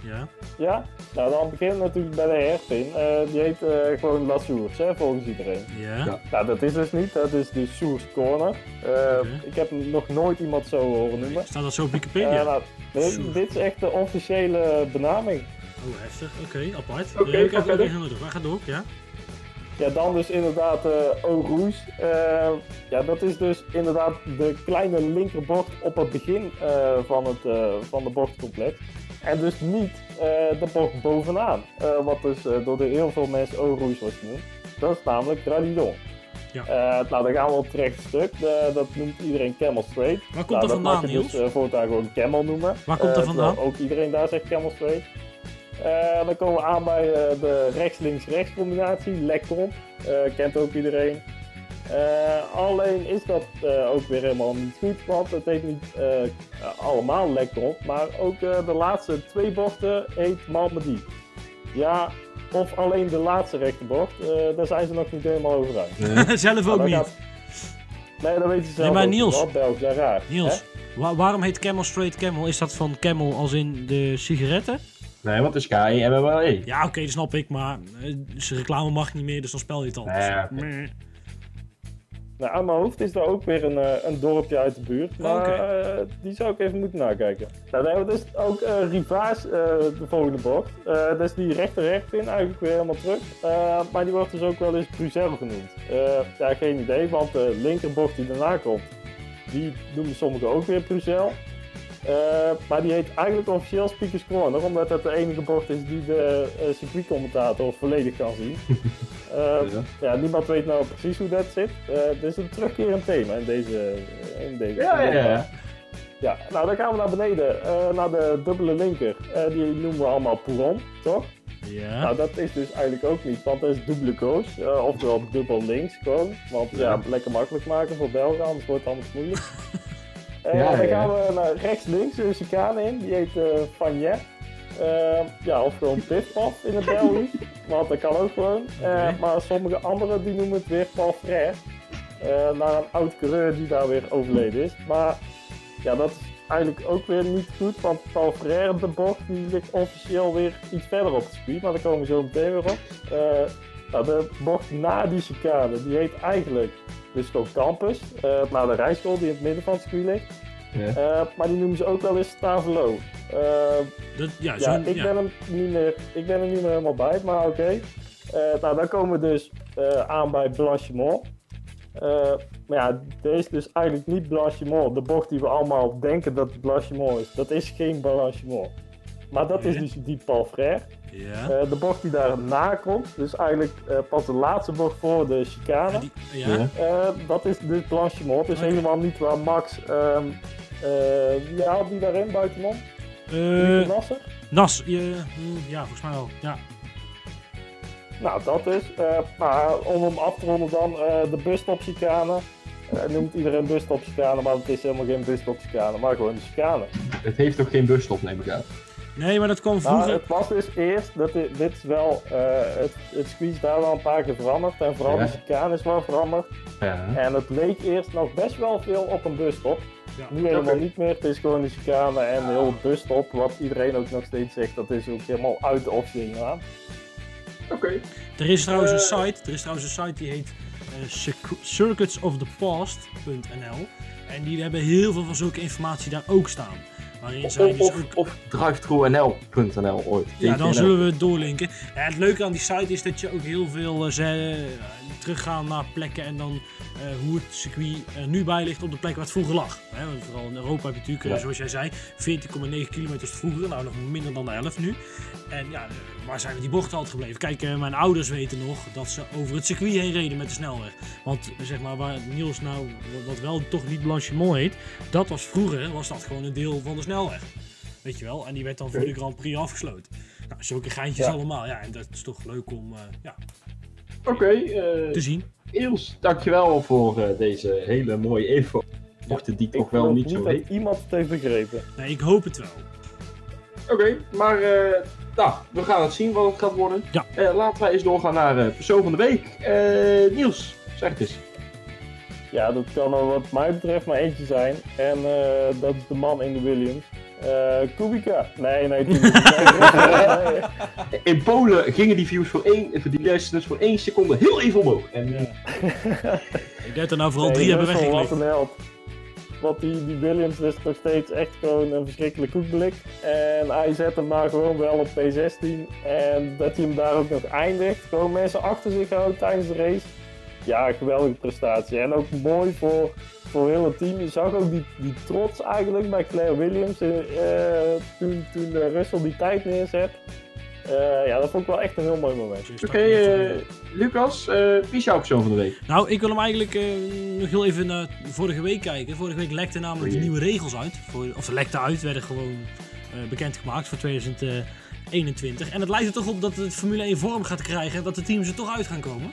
Ja. Ja? Nou, dan beginnen we natuurlijk bij de herpin. Eh, die heet eh, gewoon La Source, hè, volgens iedereen. Ja. Ja. Nou, dat is dus niet. Dat is de Source Corner. Eh. Ik heb nog nooit iemand zo horen noemen. Staat dat zo op Wikipedia? nou, dit, dit is echt de officiële benaming. Oh, heftig. Oké, apart. Oké, Ja, ik ga heb verder. Ga door, ja. Ja, dan dus inderdaad eh Eau Rouge. Eh, ja, dat is dus inderdaad de kleine linkerbocht op het begin eh, van, het, eh, van de bochtcomplex. En dus niet eh, de bocht bovenaan. Eh, wat dus eh, door de heel veel mensen Eau Rouge wordt genoemd. Dat is namelijk Radidon. Ja. Eh, nou, dan gaan we op het rechte stuk. Eh, dat noemt iedereen Camel Straight. Waar komt Nou, dat vandaan, Niels? dus uh, voortaan gewoon Camel noemen. Waar komt Eh, vandaan? Ook iedereen daar zegt Camel Straight. Eh, dan komen we aan bij eh, de rechts-links-rechts combinatie. Eh kent ook iedereen. Eh, alleen is dat eh, ook weer helemaal niet goed, want het heet niet eh, allemaal lekker op, maar ook eh, de laatste twee bochten heet Malmedy. Ja, of alleen de laatste rechterbocht, eh, daar zijn ze nog niet helemaal over uit. [LAUGHS] Zelf ook Maar niet. gaat- Nee, dat weten ze zelf maar ook niet, Niels. zijn raar. Niels, wa- waarom heet Camel Straight Camel? Is dat van Camel als in de sigaretten? Nee, want de Sky en MMLE. Ja, oké, dat snap ik, maar zijn reclame mag niet meer, dus dan spel je het al. Nee. Nou, aan mijn hoofd is er ook weer een, eh, een dorpje uit de buurt, maar eh, die zou ik even moeten nakijken. Nou, dan hebben we dus ook eh Rivaas, de volgende bocht. Eh dus die rechter recht in, eigenlijk weer helemaal terug. Maar die wordt dus ook wel eens Bruxelles genoemd. Ja, geen idee, want de linkerbocht die daarna komt, die noemen sommigen ook weer Bruxelles. Eh, maar die heet eigenlijk officieel Speakers Corner, omdat dat de enige bocht is die de uh, circuitcommentator volledig kan zien. [LAUGHS] Eh, Ja. ja, niemand weet nou precies hoe dat zit. Eh er is een terugkerend thema in deze. In deze Ja, ja, ja. Ja, nou dan gaan we naar beneden, eh, naar de dubbele linker. Eh, die noemen we allemaal Pouron, toch? Ja. Nou, dat is dus eigenlijk ook niet, want dat is dubbele eh, oftewel dubbel links gewoon. Want ja, Ja. lekker makkelijk maken voor Belgen, anders wordt het anders moeilijk. [LAUGHS] Eh, Ja, dan gaan we naar rechts-links, een chicane in, die heet eh Fagnet. Eh, ja, of gewoon Piffpaf in het Belgisch, [LAUGHS] want dat kan ook gewoon. Eh. Maar sommige anderen die noemen het weer Paul Frère. Eh, naar een oud coureur die daar weer overleden is. Maar ja, dat is eigenlijk ook weer niet goed, want Paul Frère, de bocht, die ligt officieel weer iets verder op het circuit, maar daar komen we zo meteen weer op. Nou, de bocht na die chicane, die heet eigenlijk dus gewoon Campus, eh naar de rijschool die in het midden van het circuit ligt. Ja. Eh, maar die noemen ze ook wel eens Stavelo. Eh, Dat, ja, ja, ik ja. ben, hem niet meer, ik ben er niet meer helemaal bij, maar oké. Eh, nou, dan komen we dus eh, aan bij Blanchimont. Eh, maar ja, dit is dus eigenlijk niet Blanchimont. De bocht die we allemaal denken dat het Blanchimont is, dat is geen Blanchimont. Maar dat is dus die Paul Frère. Ja. Eh, de bocht die daarna komt, dus eigenlijk eh, pas de laatste bocht voor de chicane. Ja, die- ja. Ja. Eh, dat is dus Blanchimont. Dus Oké. helemaal niet waar Max... ehm eh, wie haalt die daarin buitenom? Eh, Nasser? Nas, je, hm, ja, volgens mij wel. Ja. Nou, dat is. eh maar om hem af te ronden dan eh, de busstopchicane. Eh noemt iedereen busstopchicane, maar het is helemaal geen busstopchicane, maar gewoon de chicane. Het heeft toch geen busstop, neem ik aan. Nee, maar dat kwam Nou, vroeger. het was dus eerst, dat dit is wel, eh, het, het squeeze is daar wel een paar keer veranderd en vooral Ja. de chicane is wel veranderd. Ja. En het leek eerst nog best wel veel op een busstop. Ja. Nu helemaal niet meer, het is gewoon een chicane en heel het busstop, wat iedereen ook nog steeds zegt, dat is ook helemaal uit de optie gegaan. Oké. Er is trouwens een Eh. site, er is trouwens een site die heet eh, circu- circuitsofthepast.nl en die hebben heel veel van zulke informatie daar ook staan. Waarin zij Of, dus of, of drivethrunl.nl ooit. Ja, dan zullen we het doorlinken. Ja, het leuke aan die site is dat je ook heel veel eh, teruggaan naar plekken en dan eh, hoe het circuit er nu bij ligt op de plek waar het vroeger lag. Hè, want vooral in Europa heb je natuurlijk, eh, Ja. zoals jij zei, 14,9 kilometer vroeger. Nou, nog minder dan de 11 nu. En ja, eh, waar zijn die bochten altijd gebleven? Kijk, eh, mijn ouders weten nog dat ze over het circuit heen reden met de snelweg. Want eh, zeg maar, waar Niels nou, wat wel toch niet Blanchimont heet, dat was vroeger, was dat gewoon een deel van de snelweg. Weet je wel? En die werd dan voor de Grand Prix afgesloten. Nou, zulke geintjes Ja. allemaal. Ja, en dat is toch leuk om eh, ja, Oké, eh, te zien. Iels, dankjewel voor eh, deze hele mooie info. Mochten die toch Ik wel niet zo dat heet. iemand het heeft begrepen. Nee, ik hoop het wel. Oké, maar eh, nou, we gaan het zien wat het gaat worden. Ja. Laten wij eens doorgaan naar eh persoon van de week. Eh, Niels, zeg het eens. Ja, dat kan er wat mij betreft maar eentje zijn. En eh, dat is de man in de Williams. Eh Kubica. Nee, nee, Kubica. Nee, [LAUGHS] nee. [LAUGHS] In Polen gingen die views voor één, voor die luisteraars voor één seconde heel even omhoog. En eh, [LAUGHS] Ik denk dat er nou vooral Nee, drie hebben Russell, weggeklikt. Wat een held. Want die, die Williams is nog steeds echt gewoon een verschrikkelijk koekblik. En hij zet hem maar gewoon wel op P16. En dat hij hem daar ook nog eindigt. Gewoon mensen achter zich houden tijdens de race. Ja, geweldige prestatie. En ook mooi voor, voor heel het team. Je zag ook die, die trots eigenlijk bij Claire Williams. eh, eh, toen toen Russell die tijd neerzet. Eh, ja, dat vond ik wel echt een heel mooi moment. Oké, eh, Lucas, eh, wie is jouw persoon van de week? Nou, ik wil hem eigenlijk eh, nog heel even naar vorige week kijken. Vorige week lekte namelijk de nieuwe regels uit. Voor, of ze lekten uit, werden gewoon eh, bekendgemaakt voor 2021. En het lijkt er toch op dat het Formule 1 vorm gaat krijgen en dat de teams er toch uit gaan komen.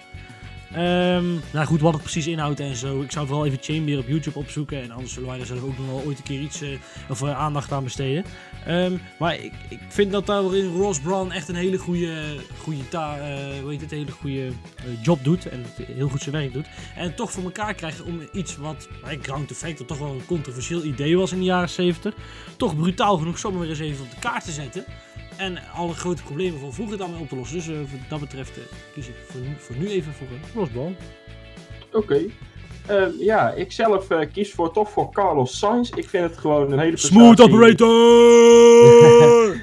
Ehm, nou goed, wat het precies inhoudt en zo. Ik zou vooral even Chainbeer op YouTube opzoeken. En anders zullen wij er ook nog wel ooit een keer iets uh, of uh, aandacht aan besteden. Um, maar ik, ik vind dat daarin Ross Brown echt een hele goede, goede, ta hoe heet het, hele goede job doet. En heel goed zijn werk doet. En toch voor elkaar krijgt om iets wat bij Ground Effect toch wel een controversieel idee was in de jaren 70. Toch brutaal genoeg zomaar eens even op de kaart te zetten. En alle grote problemen van vroeger daarmee op te lossen. Dus uh, wat dat betreft uh, kies ik voor nu, voor nu even voor een losbal. Oké. Okay. Uh, ja, ik zelf kies voor, toch voor Carlos Sainz. Ik vind het gewoon een hele. Smooth operator!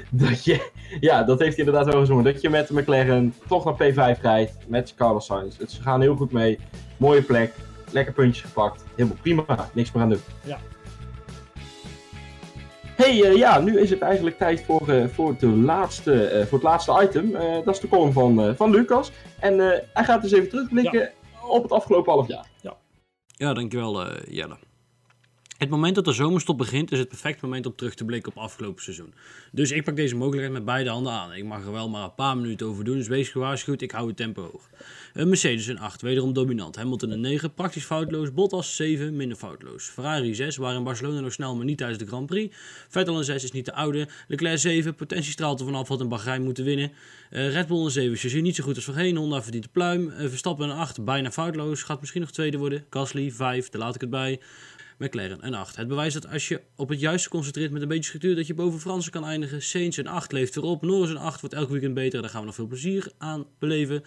[LAUGHS] dat je, ja, dat heeft hij inderdaad wel gezongen. Dat je met de McLaren toch naar P5 rijdt met Carlos Sainz. Het, ze gaan heel goed mee. Mooie plek. Lekker puntjes gepakt. Helemaal prima. Niks meer aan doen. Ja hey, uh, ja, nu is het eigenlijk tijd voor, uh, voor, de laatste, uh, voor het laatste item. dat is de column van, van Lucas. En hij gaat dus even terugblikken ja. op het afgelopen half jaar. Ja, ja dankjewel Jelle. Het moment dat de zomerstop begint is het perfecte moment om terug te blikken op afgelopen seizoen. Dus ik pak deze mogelijkheid met beide handen aan. Ik mag er wel maar een paar minuten over doen, dus wees gewaarschuwd, ik hou het tempo hoog. Een Mercedes een 8, wederom dominant. Hamilton een 9, praktisch foutloos. Bottas 7, minder foutloos. Ferrari 6, waren in Barcelona nog snel, maar niet tijdens de Grand Prix. Vettel een 6 is niet de oude. Leclerc 7, potentie straalt er vanaf, had in Bahrein moeten winnen. Uh, Red Bull een 7, Chaussee niet zo goed als voorheen. Honda verdient de pluim. Uh, Verstappen een 8, bijna foutloos. Gaat misschien nog tweede worden. Gasly 5, daar laat ik het bij. McLaren een 8. Het bewijst dat als je op het juiste concentreert met een beetje structuur, dat je boven Fransen kan eindigen. Saints een 8 leeft erop. Norris een 8 wordt elk weekend beter. Daar gaan we nog veel plezier aan beleven.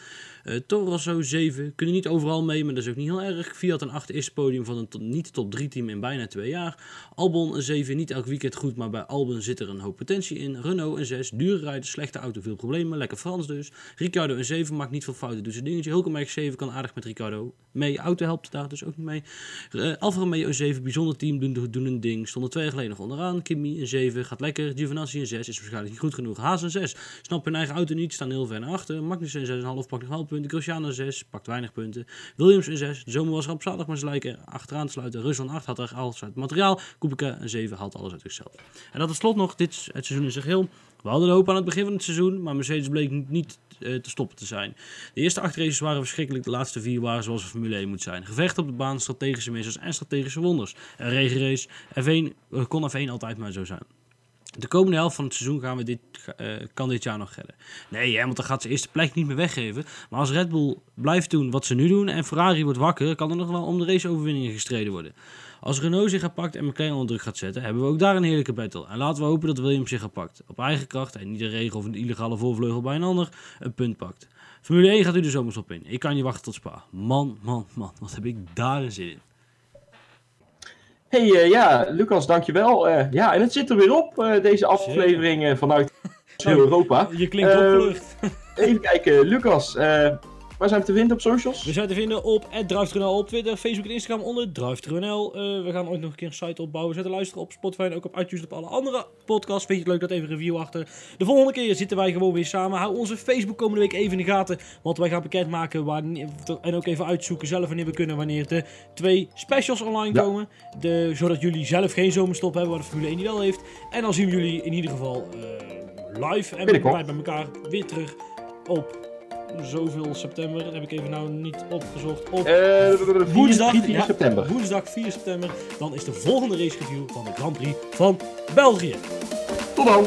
Uh, Toro Rosso 7. Kunnen niet overal mee, maar dat is ook niet heel erg. Fiat een 8 is podium van een tot, niet top 3 team in bijna twee jaar. Albon een 7. Niet elk weekend goed, maar bij Albon zit er een hoop potentie in. Renault een 6. Dure rijden, slechte auto, veel problemen. Lekker Frans dus. Ricardo een 7. Maakt niet veel fouten, doet zijn dingetje. Hulkenberg 7 kan aardig met Ricardo mee. Auto helpt daar dus ook niet mee. Uh, Alfa Romeo een 7. Bijzonder team, doen, doen een ding. Stond er twee jaar geleden nog onderaan. Kimmy een 7. Gaat lekker. Giovinazzi een 6. Is waarschijnlijk niet goed genoeg. Haas een 6. Snap hun eigen auto niet. Staan heel ver naar achter. Magnussen een 6,5. Pakt nog half punten. Cristiano 6. Pakt weinig punten. Williams een 6. De zomer was zaterdag maar ze lijken achteraan te sluiten. Rusland 8 had er alles uit materiaal. Kubica een 7. Haalt alles uit zichzelf. En dat is slot nog. Dit het seizoen in zich heel. We hadden de hoop aan het begin van het seizoen, maar Mercedes bleek niet uh, te stoppen te zijn. De eerste acht races waren verschrikkelijk, de laatste vier waren zoals een Formule 1 moet zijn. Gevecht op de baan, strategische missers en strategische wonders. Een regenrace, F1, uh, kon F1 altijd maar zo zijn. De komende helft van het seizoen gaan we dit, uh, kan dit jaar nog redden. Nee, Hamilton gaat zijn eerste plek niet meer weggeven. Maar als Red Bull blijft doen wat ze nu doen en Ferrari wordt wakker, kan er nog wel om de raceoverwinningen gestreden worden. Als Renault zich gaat pakt en McLaren onder druk gaat zetten, hebben we ook daar een heerlijke battle. En laten we hopen dat Williams zich gaat pakt. Op eigen kracht en niet de regen of een illegale voorvleugel bij een ander een punt pakt. Formule 1 gaat u de zomers op in. Ik kan je wachten tot Spa. Man, man, man, wat heb ik daar een zin in. Hey, uh, ja, Lucas, dankjewel. Uh, ja, en het zit er weer op, uh, deze aflevering vanuit [LAUGHS] Europa. Je klinkt opgelucht. [LAUGHS] even kijken, Lucas, Waar zijn we te vinden op socials? We zijn te vinden op DriveTruNL op Twitter, Facebook en Instagram onder DriveTruNL. Uh, we gaan ooit nog een keer een site opbouwen. We zetten luisteren op Spotify en ook op iTunes op alle andere podcasts. Vind je het leuk dat even een review achter. De volgende keer zitten wij gewoon weer samen. Hou onze Facebook komende week even in de gaten. Want wij gaan bekendmaken wanneer, en ook even uitzoeken zelf wanneer we kunnen. Wanneer de twee specials online ja. komen. De, zodat jullie zelf geen zomerstop hebben waar de Formule 1 die wel heeft. En dan zien we jullie in ieder geval uh, live en bij elkaar weer terug op zoveel september, heb ik even nou niet opgezocht. Op uh, woensdag, 4, 4 ja, september. woensdag 4 september, dan is de volgende race review van de Grand Prix van België. Tot dan!